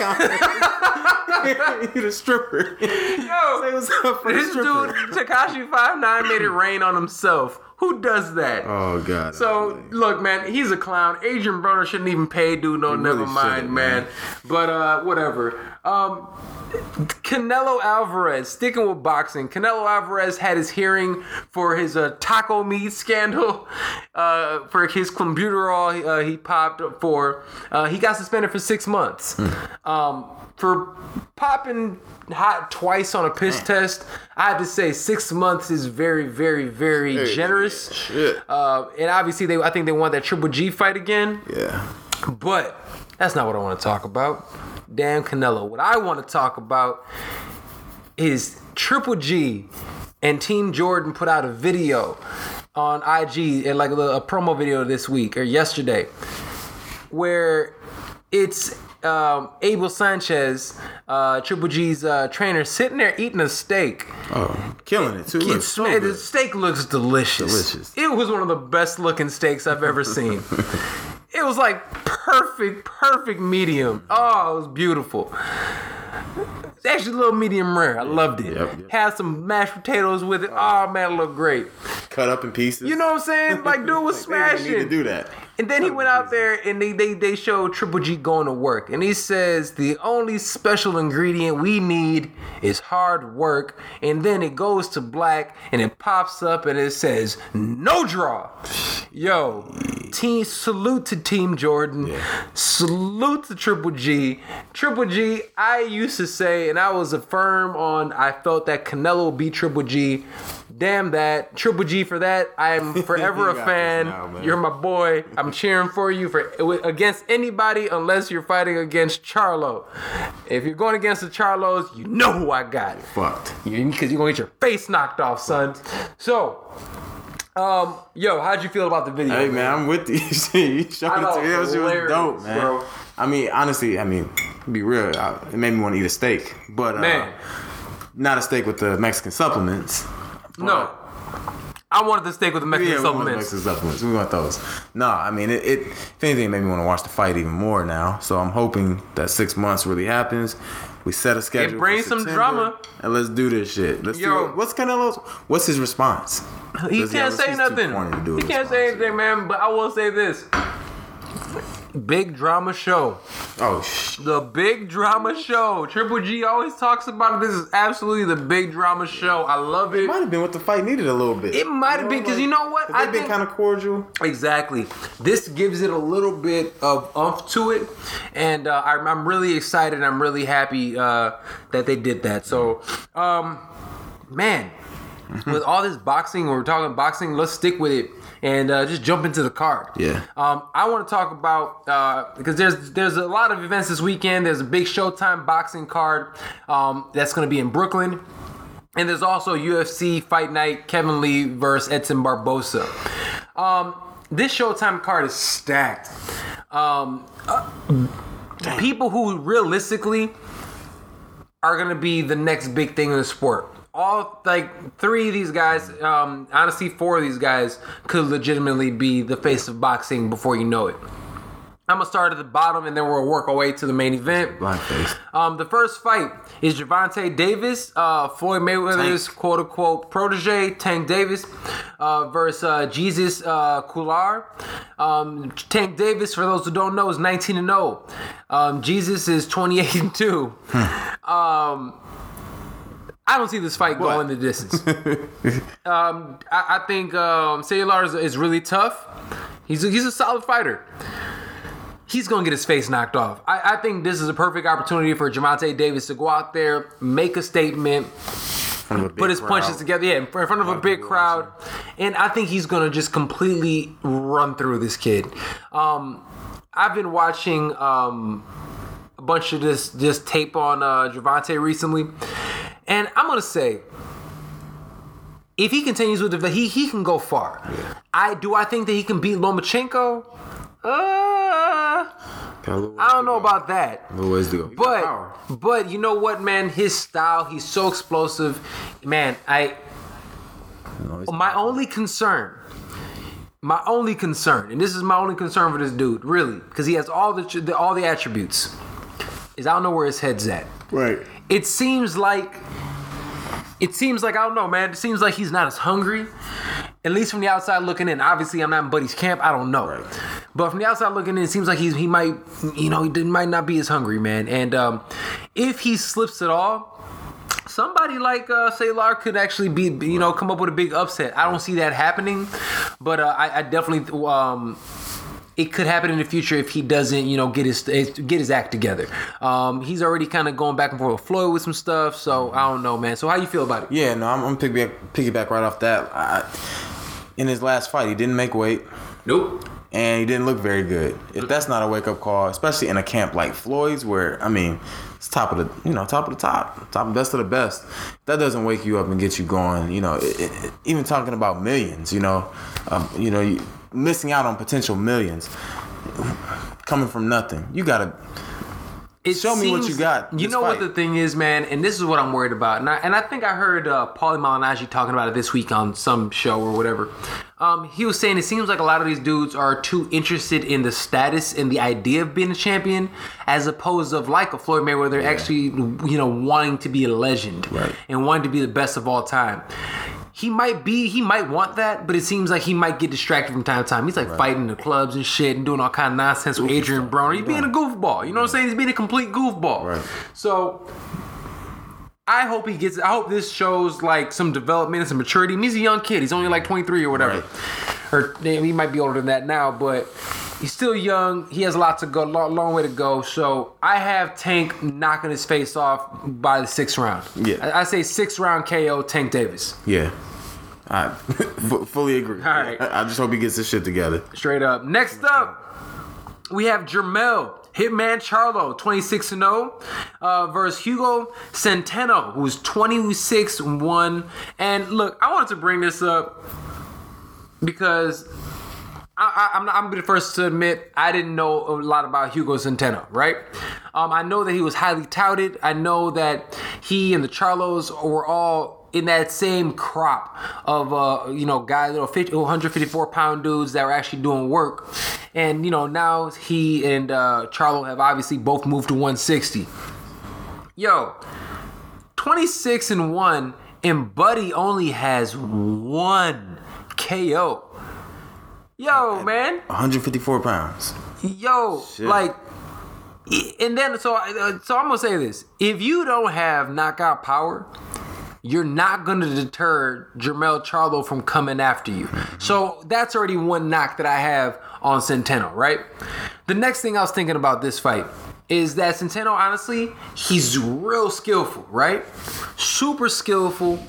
S2: He stripper.
S1: Yo,
S2: Say what's up for the
S1: this dude. Tekashi Five Nine, made it rain on himself. Who does that?
S2: Oh god.
S1: So look, man, he's a clown. Adrian Broner shouldn't even pay dude no
S2: He
S1: never
S2: really
S1: mind, man.
S2: man.
S1: But uh whatever. Um Canelo Alvarez, sticking with boxing. Canelo Alvarez had his hearing for his uh, taco meat scandal, uh, for his clenbuterol uh, he popped for. Uh, he got suspended for six months um, for popping hot twice on a piss test. I have to say, six months is very, very, very
S2: Hey,
S1: generous.
S2: Shit.
S1: Uh, and obviously, they I think they want that Triple G fight again.
S2: yeah.
S1: But that's not what I want to talk about. Damn Canelo. What I want to talk about is Triple G and Team Jordan put out a video on IG, and like a, a promo video this week or yesterday, where it's um, Abel Sanchez, uh, Triple G's uh, trainer, sitting there eating a steak.
S2: Oh, killing it too. Looks so
S1: the steak looks delicious.
S2: Delicious.
S1: It was one of the best looking steaks I've ever seen. it was like perfect, perfect medium. Oh, it was beautiful. It's actually a little medium rare. I loved it.
S2: Yep, yep.
S1: Had some mashed potatoes with it. Oh man, it looked great.
S2: Cut up in pieces.
S1: You know what I'm saying? Like dude was
S2: Like, they didn't need to do that.
S1: And then he went out there and they, they they showed Triple G going to work. And he says the only special ingredient we need is hard work. And then it goes to black and it pops up and it says no draw. Yo, team salute to Team Jordan. Salute to Triple G. Triple G, I used to say, and I was a firm on I felt that Canelo beat Triple G. Damn that. Triple G for that. I am forever a fan.
S2: now.
S1: You're my boy. I'm cheering for you for against anybody unless you're fighting against Charlo. If you're going against the Charlos, you know who I got.
S2: Fucked.
S1: Because you're gonna get your face knocked off, son. So, um, yo, how'd you feel about the video?
S2: Hey man, I'm with you. you showed it to shit was dope, man.
S1: bro.
S2: I mean, honestly, I mean, be real, I, it made me want to eat a steak, but uh,
S1: Man,
S2: not a steak with the Mexican supplements.
S1: No. I wanted to steak with the Mexican
S2: Yeah, we
S1: supplements.
S2: Mexican supplements. We want those. No, I mean, it, it. If anything, it made me want to watch the fight even more now. So I'm hoping that six months really happens. We set a schedule. for
S1: brings some drama.
S2: and let's do this shit. Let's
S1: Yo.
S2: what, what's Canelo's. What's his response?
S1: He
S2: Does
S1: can't
S2: have-
S1: say nothing.
S2: corny to do a
S1: He can't say anything, man. But I will say this: big drama show.
S2: Oh sh.
S1: The big drama show. Triple G always talks about it. This is absolutely the big drama show. I love it.
S2: It Might have been what the fight needed a little bit.
S1: It might have been because you know what?
S2: I've been kind of cordial.
S1: Exactly. This gives it a little bit of umph to it, and uh, I'm, I'm really excited. I'm really happy uh, that they did that. So, um, man, with all this boxing, we're talking boxing. Let's stick with it and uh, just jump into the card.
S2: Yeah.
S1: Um, I want to talk about uh, because there's there's a lot of events this weekend. There's a big Showtime boxing card um, that's going to be in Brooklyn. And there's also UFC Fight Night, Kevin Lee versus Edson Barboza. Um, this Showtime card is stacked. Um, uh, people who realistically are gonna be the next big thing in the sport. All like three of these guys, um, honestly, four of these guys could legitimately be the face of boxing before you know it. I'm gonna start at the bottom and then we'll work our way to the main event. Um, the first fight is Gervonta Davis, uh, Floyd Mayweather's
S2: Tank.
S1: quote unquote protege, Tank Davis, uh, versus uh, Jesus uh, Cuellar. Um, Tank Davis, for those who don't know, is 19 and 0. Um, Jesus is 28 and 2. Um, I don't see this fight
S2: What?
S1: going the distance. um, I, I think um, Cuellar is, is really tough. He's a, he's a solid fighter he's gonna get his face knocked off. I, I think this is a perfect opportunity for Gervonta Davis to go out there, make a statement,
S2: a
S1: put his
S2: crowd.
S1: punches together, yeah, in front of a
S2: of
S1: big crowd, and I think he's gonna just completely run through this kid. Um, I've been watching um, a bunch of this this tape on uh, Gervonta recently, and I'm gonna say. if he continues with the he he can go far. I do I think that he can beat Lomachenko? Uh,
S2: Got a little
S1: I don't know about that.
S2: little ways to go. He got power.
S1: But but you know what, man? His style, he's so explosive. Man, I
S2: No, he's-
S1: my only concern, my only concern, and this is my only concern for this dude, really, because he has all the, the all the attributes, is I don't know where his head's at.
S2: right.
S1: It seems like, it seems like I don't know, man. It seems like he's not as hungry. At least from the outside looking in. Obviously, I'm not in Buddy's camp. I don't know.
S2: Right.
S1: But from the outside looking in, it seems like he's he might, you know, he might not be as hungry, man. And um, if he slips at all, somebody like uh, Cuellar could actually be, you know, come up with a big upset. I don't see that happening, but uh, I, I definitely. Um, it could happen in the future if he doesn't, you know, get his get his act together. Um, he's already kind of going back and forth with Floyd with some stuff, so I don't know, man. So how you feel about it?
S2: Yeah, no, I'm, I'm piggyback, piggyback right off that. I, in his last fight, he didn't make weight.
S1: Nope.
S2: and he didn't look very good. If that's not a wake up call, especially in a camp like Floyd's, where I mean, it's top of the you know top of the top, top best of the best. That doesn't wake you up and get you going. You know, it, it, even talking about millions. You know, um, you know, you, missing out on potential millions coming from nothing. You gotta
S1: It
S2: Show me what you got
S1: You know what the thing is, man, and this is what I'm worried about. And I, and I think I heard uh, Paulie Malignaggi talking about it this week on some show or whatever. Um, he was saying it seems like a lot of these dudes are too interested in the status and the idea of being a champion, as opposed of like a Floyd Mayweather, they're actually you know wanting to be a legend
S2: Right.
S1: and wanting to be the best of all time. He might be, he might want that, but it seems like he might get distracted from time to time. He's like fighting the clubs and shit and doing all kind of nonsense with Adrian Broner. He's being a goofball. You know what I'm saying? He's being a complete goofball.
S2: Right.
S1: So I hope he gets. I hope this shows like some development and some maturity. I mean, he's a young kid. He's only like 23 or whatever, or he might be older than that now, but. He's still young. He has a lot to go, long, long way to go. So I have Tank knocking his face off by the sixth round.
S2: Yeah.
S1: I, I say sixth round KO Tank Davis.
S2: yeah. I fully agree.
S1: All right.
S2: I I just hope he gets his shit together.
S1: Straight up. Next up, we have Jermall Hitman Charlo, 26 and 0, uh, versus Hugo Centeno, who's 26 1. And look, I wanted to bring this up because I, I, I'm, I'm the first to admit I didn't know a lot about Hugo Centeno, right? Um, I know that he was highly touted. I know that he and the Charlos were all in that same crop of uh, you know guys, little 50, 154 pound dudes that were actually doing work. And you know now he and uh, Charlo have obviously both moved to 160. Yo, 26 and 1 and Buddy only has one KO. Yo, man.
S2: 154 pounds.
S1: Yo,
S2: Shit.
S1: like and then so uh, so I'm to say this. If you don't have knockout power, you're not going to deter Jermall Charlo from coming after you. So that's already one knock that I have on Centeno, right? The next thing I was thinking about this fight is that Centeno, honestly, he's real skillful, right? Super skillful.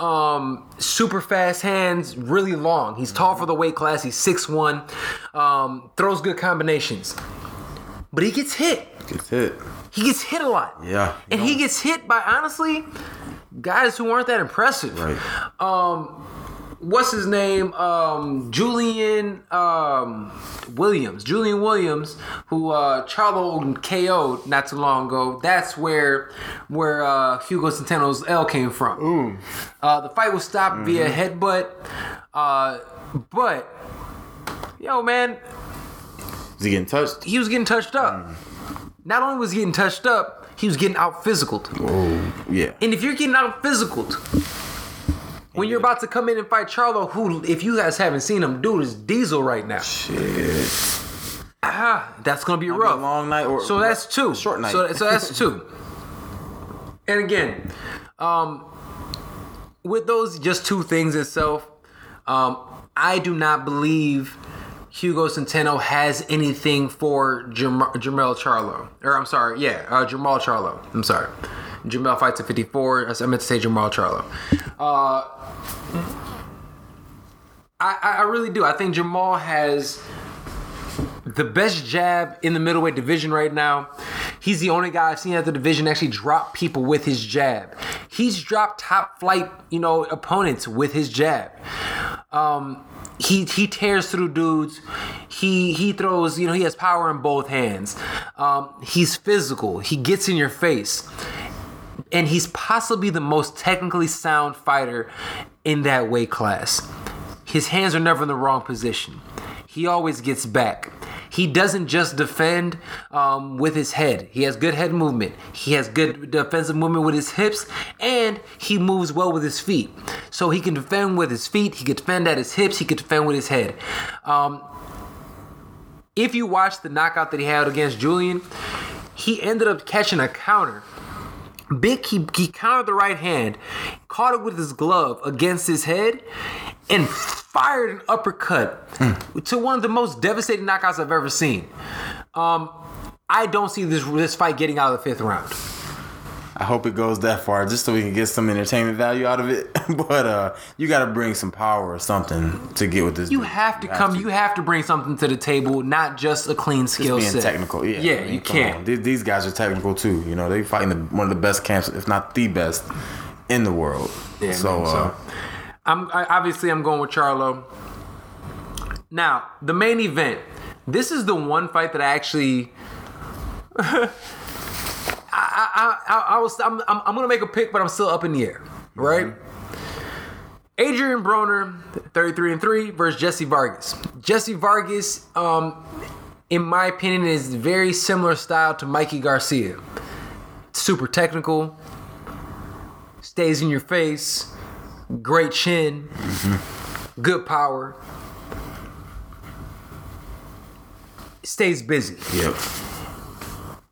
S1: Um, super fast hands, really long. He's tall for the weight class. He's 6'1. Um, throws good combinations. But he gets hit.
S2: Gets hit.
S1: He gets hit a lot.
S2: Yeah.
S1: And he gets hit by honestly guys who aren't that impressive.
S2: Right.
S1: Um what's his name? Um Julian um Williams. Julian Williams, who uh Charlo KO'd not too long ago. That's where where uh Hugo Centeno's L came from. Uh the fight was stopped via headbutt. Uh but yo man,
S2: Is he getting touched?
S1: he was getting touched up. Not only was he getting touched up, he was getting out physical.
S2: Oh, yeah.
S1: And if you're getting out physical, when you're about to come in and fight Charlo, who, if you guys haven't seen him, dude is diesel right now.
S2: Shit.
S1: Ah, that's gonna be
S2: Be a
S1: rough.
S2: long night or
S1: So that's two.
S2: Short night.
S1: So, so that's two. and again, um, with those just two things itself, um, I do not believe Hugo Centeno has anything for Jam- Jamel Charlo. Or I'm sorry, yeah, uh, Jamal Charlo. I'm sorry. Jamel fights at 54. I meant to say Jamal Charlo. Uh, I, I really do. I think Jamal has the best jab in the middleweight division right now. He's the only guy I've seen at the division actually drop people with his jab. He's dropped top flight, you know, opponents with his jab. Um, he he tears through dudes. He he throws, you know, he has power in both hands. Um, he's physical. He gets in your face. And he's possibly the most technically sound fighter in that weight class. His hands are never in the wrong position. He always gets back. He doesn't just defend um, with his head. He has good head movement. He has good defensive movement with his hips, and he moves well with his feet. So he can defend with his feet. He can defend at his hips. He can defend with his head. Um, if you watch the knockout that he had against Julian, he ended up catching a counter. Big, he, he countered the right hand, caught it with his glove against his head, and fired an uppercut mm. to one of the most devastating knockouts I've ever seen. Um, I don't see this this fight getting out of the fifth round.
S2: I hope it goes that far, just so we can get some entertainment value out of it. but uh, you got to bring some power or something to get with this.
S1: You dude. have to you come. Have to. You have to bring something to the table, not just a clean skill set.
S2: Technical, yeah.
S1: Yeah, I mean, you can't.
S2: These guys are technical too. You know, they're fighting the, one of the best camps, if not the best, in the world. Yeah, so, man, uh,
S1: I'm I, obviously I'm going with Charlo. Now the main event. This is the one fight that I actually. I, I, I, was I'm, I'm, I'm, gonna make a pick, but I'm still up in the air, right? Mm-hmm. Adrian Broner, 33 and 3 versus Jesse Vargas. Jesse Vargas, um, in my opinion, is very similar style to Mikey Garcia. Super technical, stays in your face, great chin, mm-hmm. good power, stays busy.
S2: Yep.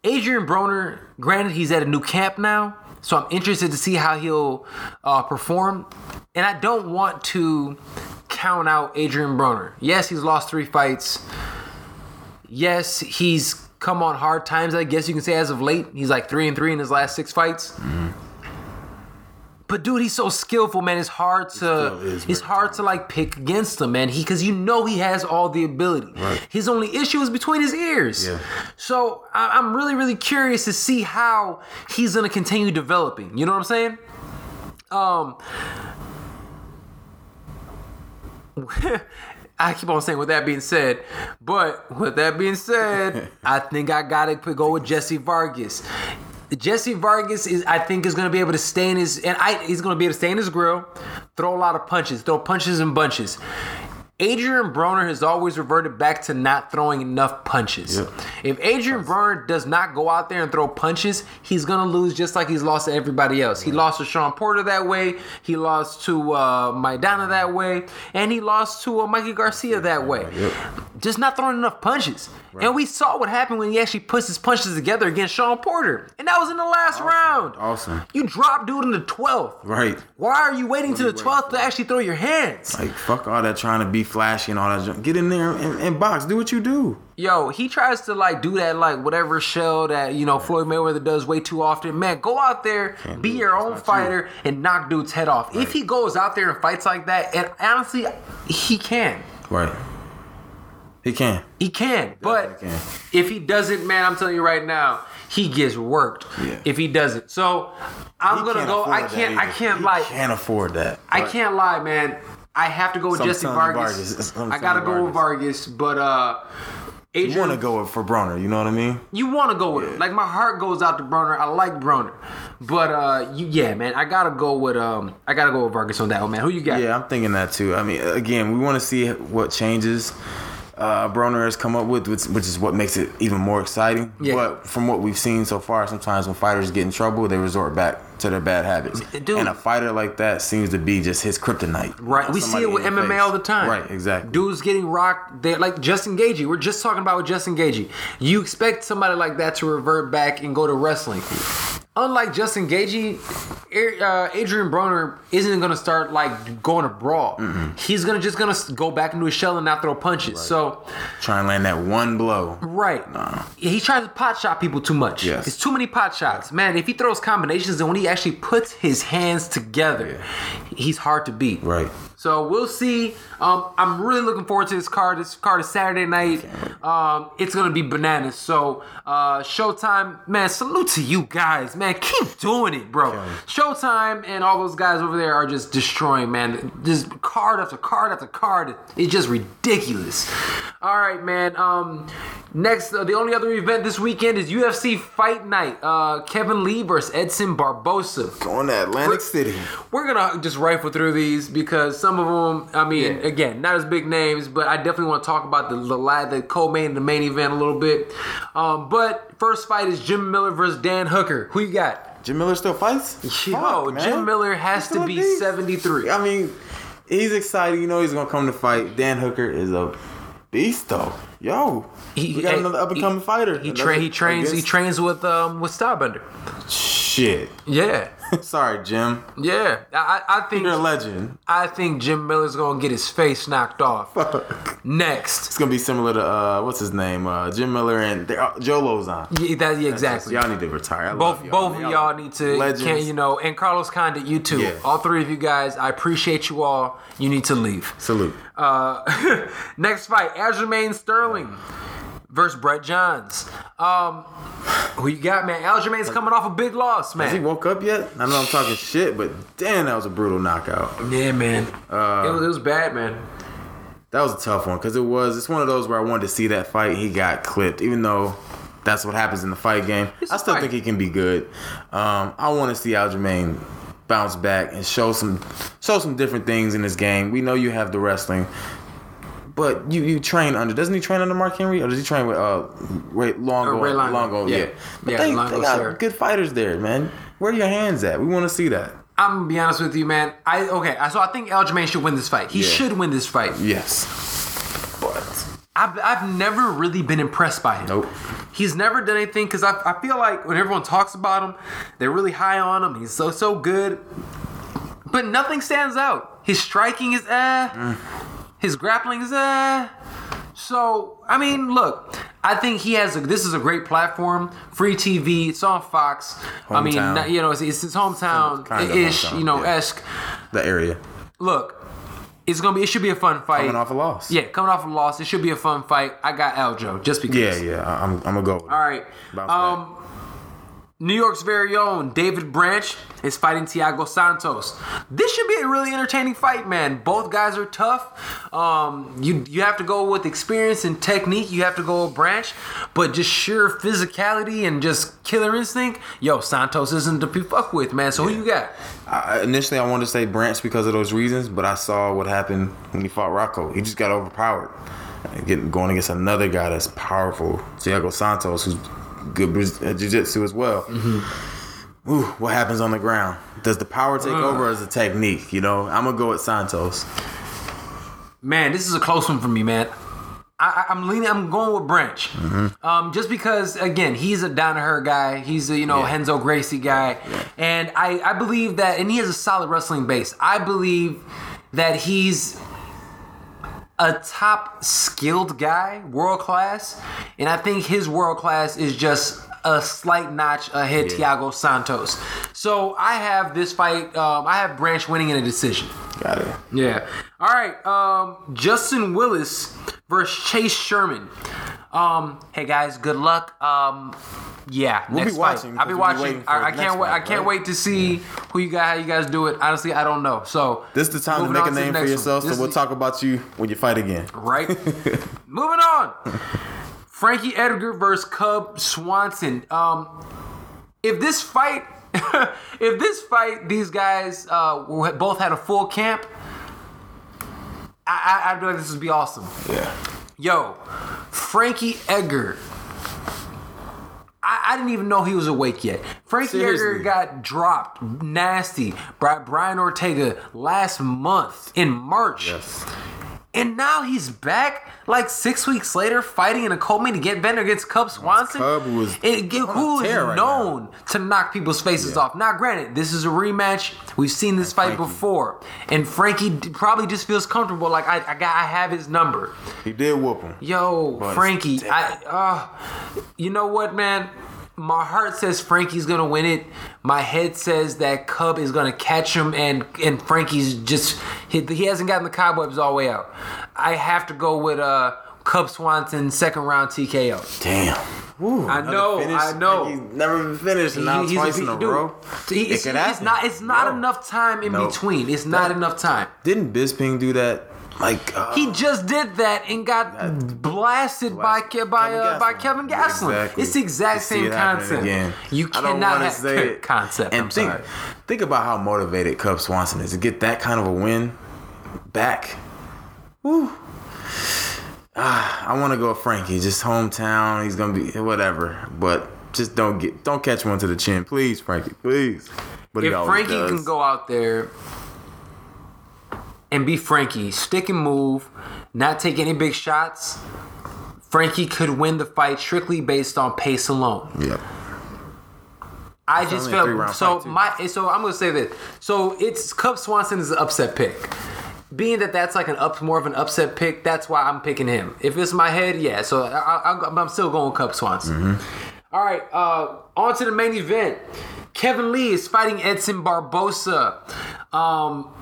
S1: Adrian Broner, granted, he's at a new camp now, so I'm interested to see how he'll uh, perform. And I don't want to count out Adrian Broner. Yes, he's lost three fights. Yes, he's come on hard times. I guess you can say as of late, he's like three and three in his last six fights. Mm-hmm. But dude, he's so skillful, man. It's hard to it's hard to like pick against him, man. He because you know he has all the ability. Right. His only issue is between his ears. Yeah. So I, I'm really really curious to see how he's gonna continue developing. You know what I'm saying? Um. I keep on saying with that being said, but with that being said, I think I gotta go with Jesse Vargas. Jesse Vargas is, I think, is going to be able to stay in his, and I, he's going to be able to stay in his grill, throw a lot of punches, throw punches in bunches. Adrian Broner has always reverted back to not throwing enough punches. Yep. If Adrian Broner does not go out there and throw punches, he's gonna lose just like he's lost to everybody else. He lost to Shawn Porter that way. He lost to uh, Maidana that way, and he lost to uh, Mikey Garcia that way. Yep. Just not throwing enough punches. Right. And we saw what happened when he actually puts his punches together against Shawn Porter, and that was in the last
S2: awesome.
S1: round.
S2: Awesome.
S1: You dropped dude in the twelfth.
S2: Right.
S1: Why are you waiting to the twelfth to actually throw your hands?
S2: Like fuck all that trying to be flashy and all that. Junk. Get in there and, and, box. Do what you do.
S1: Yo, he tries to like do that like whatever show that you know Floyd Mayweather does way too often. Man, go out there, Can't be your own fighter, you. and knock dude's head off. Right. If he goes out there and fights like that, and honestly, he can.
S2: Right. He can.
S1: He can. But can. if he doesn't, man, I'm telling you right now, he gets worked. Yeah. If he doesn't. So I'm he gonna go. I can't. I can't
S2: he
S1: lie.
S2: Can't afford that.
S1: I can't lie, man. I have to go with Jesse Vargas. Vargas. I gotta go with Vargas, but uh.
S2: Adrian, you want to go for Broner, you know what I mean?
S1: You want to go with yeah. it. Like my heart goes out to Broner. I like Broner, but uh, you, yeah, man, I gotta go with um, I gotta go with Vargas on that one, man. Who you got?
S2: Yeah, I'm thinking that too. I mean, again, we want to see what changes uh, Broner has come up with, which, which, is what makes it even more exciting. Yeah. But from what we've seen so far, sometimes when fighters get in trouble, they resort back to their bad habits. Dude, and a fighter like that seems to be just his kryptonite.
S1: Right. We see it with MMA face. all the time.
S2: Right. Exactly.
S1: Dudes getting rocked. They like Justin Gaethje. We're just talking about with Justin Gaethje. You expect somebody like that to revert back and go to wrestling unlike Justin Gaethje, uh, Adrian Broner isn't gonna start like going to brawl. Mm-hmm. He's gonna just gonna go back into his shell and not throw punches. Right. So
S2: try and land that one blow.
S1: Right. Nah. He tries to pot shot people too much. Yes. It's too many pot shots. Man, if he throws combinations and when he actually puts his hands together, he's hard to beat.
S2: Right.
S1: So we'll see. Um, I'm really looking forward to this card. This card is Saturday night. Um, it's gonna be bananas. So uh, Showtime, man, salute to you guys, man. Keep doing it, bro. Showtime and all those guys over there are just destroying, man. Just card after card after card. It's just ridiculous. All right, man. Um, next, uh, the only other event this weekend is UFC Fight Night. Uh, Kevin Lee versus Edson Barboza.
S2: Going to Atlantic City.
S1: We're gonna just rifle through these because some of them, I mean,
S2: Yeah.
S1: again, not as big names, but I definitely want to talk about the the, the co-main, the main event a little bit. Um, but first fight is Jim Miller versus Dan Hooker. Who you got?
S2: Jim Miller still fights?
S1: Yo,
S2: Fuck.
S1: Jim Miller has to be
S2: beast.
S1: 73.
S2: I mean, he's excited. You know he's gonna come to fight. Dan Hooker is a beast, though. Yo,
S1: He-
S2: got another up and coming fighter.
S1: He train. He trains. He trains with um with Stylebender.
S2: Shit.
S1: Yeah,
S2: Sorry, Jim.
S1: yeah. I, I think
S2: You're a legend.
S1: I think Jim Miller's gonna get his face knocked off. Next.
S2: It's gonna be similar to uh, what's his name? Uh, Jim Miller and uh, Joe Lauzon.
S1: Yeah, that, yeah, exactly.
S2: Y'all need to retire. I
S1: both
S2: love
S1: both of y'all need to
S2: Legends.
S1: can't you know and Carlos Condit you too
S2: Yeah.
S1: all three of you guys I appreciate you all you need to leave
S2: Salute.
S1: uh next fight Aljamain Sterling versus Brett Johns um who you got man Aljamain's coming off a big loss man.
S2: Has he woke up yet? I know I'm talking shit, but damn, that was a brutal knockout.
S1: yeah man
S2: Uh,
S1: it, was, it was bad man
S2: That was a tough one because it was. It's one of those where I wanted to see that fight. He got clipped, even though that's what happens in the fight game.
S1: It's
S2: I still
S1: fight.
S2: think he can be good. Um, I want to see Aljamain bounce back and show some show some different things in this game. We know you have the wrestling, but you you train under. Doesn't he train under Mark Henry or does he train with uh Ray Longo?
S1: Ray Longo,
S2: Longo,
S1: yeah.
S2: yeah. But
S1: Yeah,
S2: they,
S1: Longo
S2: they got
S1: Serra.
S2: good fighters there, man. Where are your hands at? We want to see that.
S1: I'm gonna be honest with you man I okay so I think Aljamain should win this fight he
S2: Yeah.
S1: should win this fight
S2: Yes, but
S1: I've, I've never really been impressed by him.
S2: Nope.
S1: He's never done anything because I, I feel like when everyone talks about him, they're really high on him. He's so, so good. But nothing stands out. His striking is eh.
S2: Mm.
S1: His grappling is eh. So, I mean, look, I think he has a, this is a great platform. Free TV, it's on Fox. I mean, you know, it's, it's his hometown
S2: Kinda
S1: ish,
S2: hometown,
S1: you know,
S2: yeah.
S1: esque.
S2: the area
S1: Look, it's gonna be, it should be a fun fight.
S2: coming off a loss.
S1: Yeah, coming off a loss, it should be a fun fight. I got Aljo just because.
S2: yeah, yeah. I'm, I'm gonna go. With.
S1: All right. Um, New York's very own David Branch is fighting Thiago Santos. This should be a really entertaining fight, man. Both guys are tough. Um, you you have to go with experience and technique. You have to go with Branch, but just sheer physicality and just killer instinct. Yo, Santos isn't to be fucked with, man. So who you got?
S2: I, initially, I wanted to say Branch because of those reasons, but I saw what happened when he fought Rocco. He just got overpowered. Getting going against another guy that's powerful, Thiago Santos, who's good at jiu-jitsu as well. Mm-hmm. Ooh, what happens on the ground? Does the power take mm. over as a technique? You know, I'm gonna go with Santos.
S1: Man, this is a close one for me, man. I, I'm leaning. I'm going with Branch, mm-hmm. um, just because again he's a down to her guy. He's a you know
S2: Yeah.
S1: Renzo Gracie guy, and I I believe that, and he has a solid wrestling base. I believe that he's a top skilled guy, world class, and I think his world class is just a slight notch ahead
S2: Yeah.
S1: Thiago Santos. So I have this fight. Um, I have Branch winning in a decision.
S2: Got it.
S1: Yeah. All right. Um, Justin Willis versus Chase Sherman. Um, hey guys, good luck. Um, yeah,
S2: We'll
S1: next
S2: be
S1: fight.
S2: watching
S1: I'll be
S2: be
S1: watching.
S2: waiting
S1: I, I can't wait. I can't
S2: right?
S1: wait to see who you guys, how you guys do it. Honestly, I don't know. So
S2: This is the time to make a name for
S1: one.
S2: yourself,
S1: This
S2: so we'll
S1: is-
S2: talk about you when you fight again.
S1: right? Moving on. Frankie Edgar versus Cub Swanson. Um, if this fight, if this fight, these guys uh, both had a full camp, I, I, I feel like this would be awesome.
S2: Yeah.
S1: Yo, Frankie Edgar. I, I didn't even know he was awake yet. Frankie Edgar got dropped nasty by Brian Ortega last month in March.
S2: Yes.
S1: And now he's back like six weeks later fighting in a cold main to get Bender against Cub Swanson.
S2: Cub was
S1: It- get-
S2: on a
S1: who is
S2: right
S1: known to knock people's faces
S2: Yeah.
S1: off. Now, granted, this is a rematch. We've seen this fight
S2: Frankie.
S1: before, and Frankie d- probably just feels comfortable. Like I, I got, I have his number.
S2: He did whoop him.
S1: Yo,
S2: But
S1: Frankie, I, uh, you know what, man? My heart says Frankie's gonna win it. My head says that Cub is gonna catch him, and and Frankie's just he, he hasn't gotten the cobwebs all the way out. I have to go with uh Cub Swanson second round TKO.
S2: Damn. Woo,
S1: I know,
S2: finish.
S1: I know.
S2: He's never been finished, and now
S1: He-
S2: twice in a
S1: dude,
S2: row.
S1: he-
S2: It
S1: it's,
S2: could
S1: it's not it's not
S2: No.
S1: enough time in
S2: No.
S1: between. It's not enough time.
S2: Didn't Bisping do that? Like uh,
S1: He just did that and got blasted by by
S2: Kevin
S1: uh, by Kelvin Gastelum.
S2: Exactly.
S1: It's the exact same concept.
S2: Again.
S1: You cannot have
S2: say it.
S1: concept.
S2: And
S1: I'm
S2: think,
S1: sorry.
S2: think about how motivated Cub Swanson is to get that kind of a win back. Woo. Ah, I want to go with Frankie. Just hometown. He's gonna be whatever, but just don't get don't catch one to the chin, please, Frankie, please. But
S1: If Frankie
S2: does.
S1: can go out there and be Frankie, stick and move, not take any big shots, Frankie could win the fight strictly based on pace alone.
S2: Yep.
S1: I
S2: It's
S1: just
S2: only a three-round
S1: felt so my so I'm gonna say this. So it's Cub Swanson is an upset pick. Being that that's like an up more of an upset pick, that's why I'm picking him. If it's my head, yeah. So I, I, I'm still going Cub Swanson.
S2: Mm-hmm.
S1: All right, uh, on to the main event. Kevin Lee is fighting Edson Barboza. Um,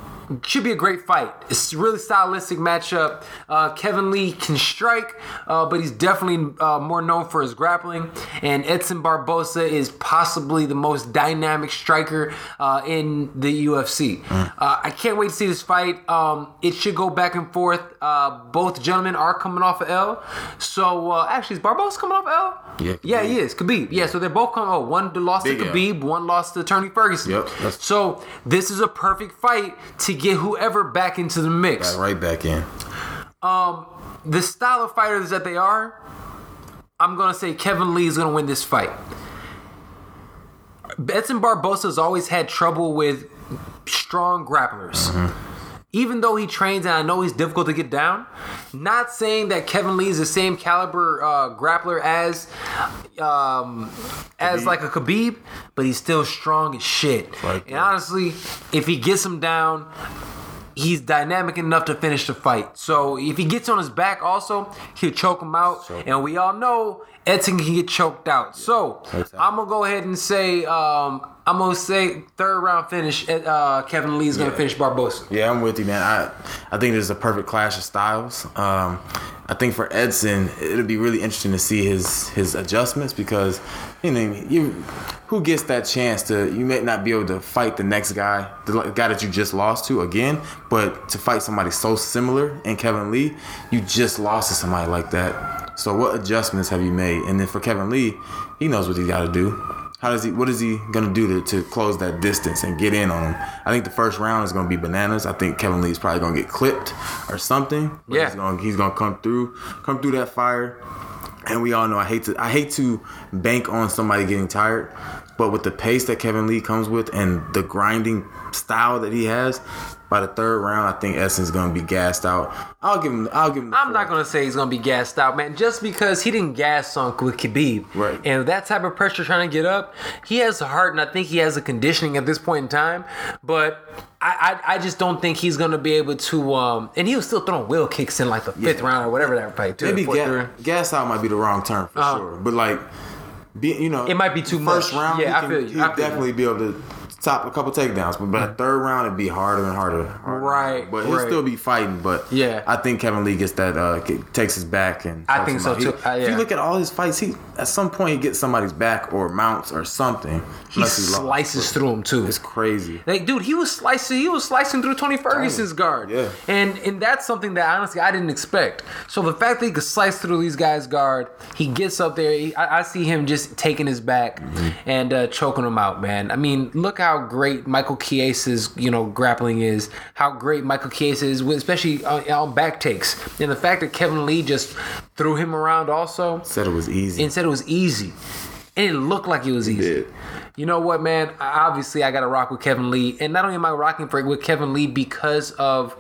S1: should be a great fight. It's a really stylistic matchup. Uh, Kevin Lee can strike, uh, but he's definitely uh, more known for his grappling. And Edson Barboza is possibly the most dynamic striker uh, in the UFC. Uh, I can't wait to see this fight. Um, it should go back and forth. Uh, both gentlemen are coming off of L. So uh, actually, is Barboza coming off of L?
S2: Yeah,
S1: yeah, he is. Khabib. Yeah, so they're both coming. Oh, one lost
S2: Big
S1: to
S2: L.
S1: Khabib, one lost to Tony Ferguson.
S2: Yep,
S1: So this is a perfect fight to get whoever back into the mix.
S2: Right back in.
S1: Um, The style of fighters that they are, I'm gonna say Kevin Lee is gonna win this fight. Edson Barboza's always had trouble with strong grapplers. Even though he trains and I know he's difficult to get down, not saying that Kevin Lee is the same caliber uh, grappler as um, as like a Khabib, but he's still strong as shit.
S2: Right.
S1: And honestly, if he gets him down, he's dynamic enough to finish the fight. So if he gets on his back, also he'll choke him out, and we all know Edson can get choked out. So
S2: Exactly.
S1: I'm gonna go ahead and say um, I'm gonna say third round finish. Uh, Kevin Lee's gonna
S2: Yeah.
S1: finish Barboza.
S2: Yeah, I'm with you, man. I I think there's a perfect clash of styles. Um, I think for Edson, it'll be really interesting to see his his adjustments because you know you who gets that chance to you may not be able to fight the next guy, the guy that you just lost to again, but to fight somebody so similar in Kevin Lee, you just lost to somebody like that. So what adjustments have you made? And then for Kevin Lee, he knows what he got to do. How does he? What is he gonna do to, to close that distance and get in on him? I think the first round is gonna be bananas. I think Kevin Lee is probably gonna get clipped or something. But
S1: Yeah.
S2: he's gonna he's gonna come through, come through that fire. And we all know I hate to I hate to bank on somebody getting tired, but with the pace that Kevin Lee comes with and the grinding style that he has, by the third round, I think Edson's gonna be gassed out. I'll give him. I'll give him.
S1: I'm not gonna say he's gonna be gassed out, man. Just because he didn't gas on with Khabib,
S2: Right.
S1: And that type of pressure trying to get up, he has the heart, and I think he has the conditioning at this point in time. But I, I, I just don't think he's gonna be able to. Um, and he was still throwing wheel kicks in like the fifth
S2: Yeah.
S1: round or whatever that fight.
S2: Maybe ga- gas out might be the wrong term for
S1: Uh-huh.
S2: sure, but like, be you know,
S1: It might be too
S2: first
S1: much.
S2: round.
S1: Yeah, I feel you.
S2: He'd
S1: I feel you.
S2: definitely be able to top a couple takedowns, but by the third round it'd be harder and harder. harder.
S1: Right,
S2: but he'll
S1: right.
S2: still be fighting. But
S1: Yeah.
S2: I think Kevin Lee gets that uh takes his back and
S1: I think so,
S2: out. He-
S1: too. Uh,
S2: If you look at all his fights, he at some point he gets somebody's back or mounts or something.
S1: He
S2: unless lost.
S1: slices through him too.
S2: It's crazy.
S1: Like, dude, he was slicing. He was slicing through Tony Ferguson's guard.
S2: Yeah.
S1: and and that's something that honestly I didn't expect. So the fact that he could slice through these guys' guard, he gets up there. He, I, I see him just taking his back
S2: Mm-hmm.
S1: and uh, choking him out, man. I mean, look how great Michael Chiesa's you know grappling is. How great Michael Chiesa is, with- especially on, on back takes. And the fact that Kevin Lee just threw him around also
S2: Said it was easy.
S1: and said it was easy. And it looked like it was easy. You know what, man? Obviously, I got to rock with Kevin Lee, and not only am I rocking for with Kevin Lee because of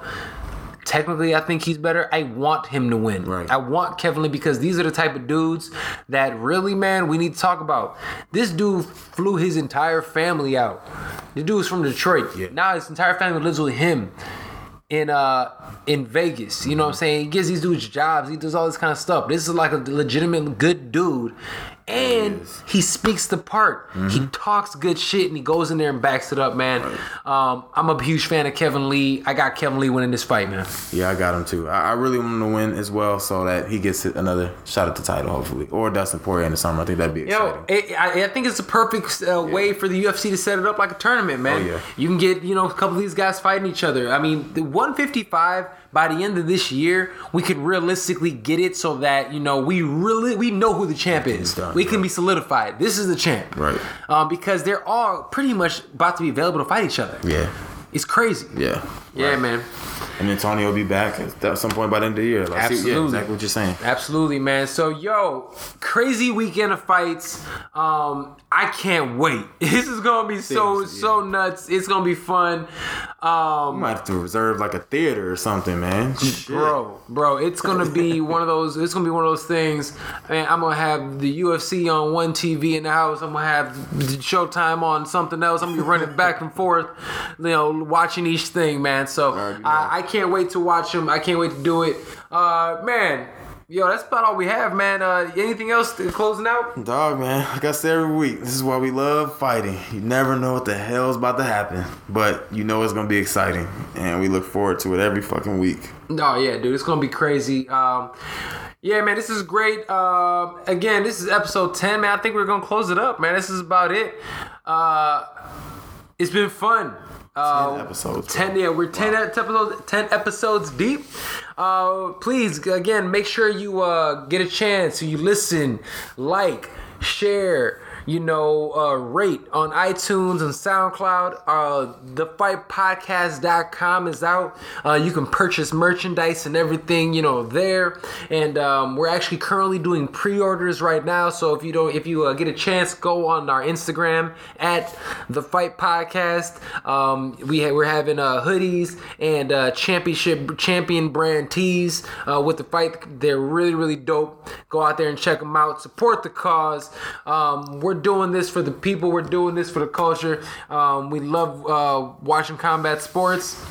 S1: technically I think he's better. I want him to win.
S2: Right.
S1: I want Kevin Lee because these are the type of dudes that really, man, we need to talk about. This dude flew his entire family out. This dude's from Detroit.
S2: Yeah.
S1: Now his entire family lives with him in uh in Vegas. You know what I'm saying? He gives these dudes jobs. He does all this kind of stuff. This is like a legitimate good dude. And he speaks the part. He talks good shit and he goes in there and backs it up, man. Um, I'm a huge fan of Kevin Lee. I got Kevin Lee winning this fight, man.
S2: Yeah, I got him too. I, I really want him to win as well, so that he gets another shot at the title, hopefully, or Dustin Poirier in the summer. I think that'd be exciting.
S1: Yo, it, I, I think it's the perfect uh, way for the UFC to set it up like a tournament, man.
S2: Oh, yeah.
S1: You can get you know a couple of these guys fighting each other. I mean, the 155 by the end of this year, we could realistically get it so that you know we really we know who the champ is. We can be solidified. This is the champ,
S2: Right.
S1: Um, because they're all pretty much about to be available to fight each other.
S2: yeah,
S1: It's crazy.
S2: yeah,
S1: Yeah,
S2: Right.
S1: man.
S2: And then Tony will be back at some point by the end of the year. Like, see-
S1: Absolutely.
S2: yeah, exactly what you're saying.
S1: Absolutely, man. So, yo, crazy weekend of fights. Um, I can't wait. This is gonna be so
S2: Seriously,
S1: so nuts. It's gonna be fun. Um,
S2: might have to reserve like a theater or something, man. Shit.
S1: bro, bro, it's gonna be one of those. It's gonna be one of those things. Man, I'm gonna have the UFC on one TV in the house. I'm gonna have Showtime on something else. I'm gonna be running back and forth, you know, watching each thing, man. So. I, I can't wait to watch them. I can't wait to do it. Uh, man. Yo, that's about all we have, man. Uh, anything else to- closing out?
S2: Dog, man, like I say every week, this is why we love fighting. You never know what the hell's about to happen, but you know it's gonna be exciting, and we look forward to it every fucking week.
S1: Oh yeah, dude, it's gonna be crazy. Um, yeah, man, this is great. Um, again, this is episode ten, man. I think we're gonna close it up, man. This is about it. Uh, it's been fun. Uh,
S2: 10 episodes,
S1: Ten,
S2: bro.
S1: yeah, we're ten episodes, ten episodes deep. Uh, please, again, make sure you uh, get a chance. You listen, like, share. You know, uh, rate on iTunes and SoundCloud. Uh, thefightpodcast.com is out. Uh, you can purchase merchandise and everything, you know, there. And um, we're actually currently doing pre-orders right now. So if you don't, if you uh, get a chance, go on our Instagram at the Fight Podcast. Um, we ha- we're having uh, hoodies and uh, championship champion brand tees uh, with the fight. They're really really dope. Go out there and check them out. Support the cause. Um, we're doing this for the people. We're doing this for the culture. Um, we love uh, watching combat sports.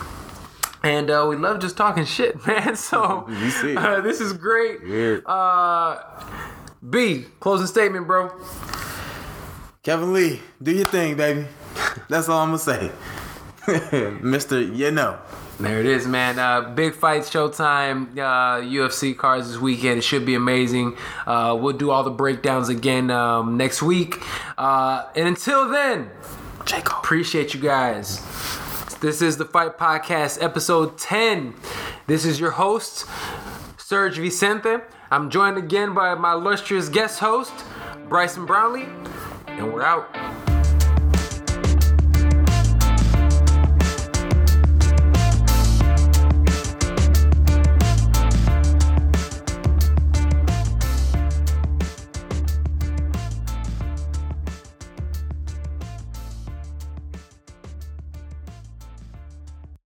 S1: And uh, we love just talking shit, man. So
S2: We see
S1: uh, this is great.
S2: Weird.
S1: Uh, B, closing statement, bro.
S2: Kevin Lee, do your thing, baby. That's all I'm gonna say, Mister. You know.
S1: There it is, man. Uh, big fights, Showtime, uh, UFC cards this weekend. It should be amazing. Uh, we'll do all the breakdowns again um, next week. Uh, and until then,
S2: Jacob.
S1: appreciate you guys. This is the Fight Podcast, episode 10. This is your host, Serge Vicente. I'm joined again by my illustrious guest host, Bryson Brownlee, and we're out.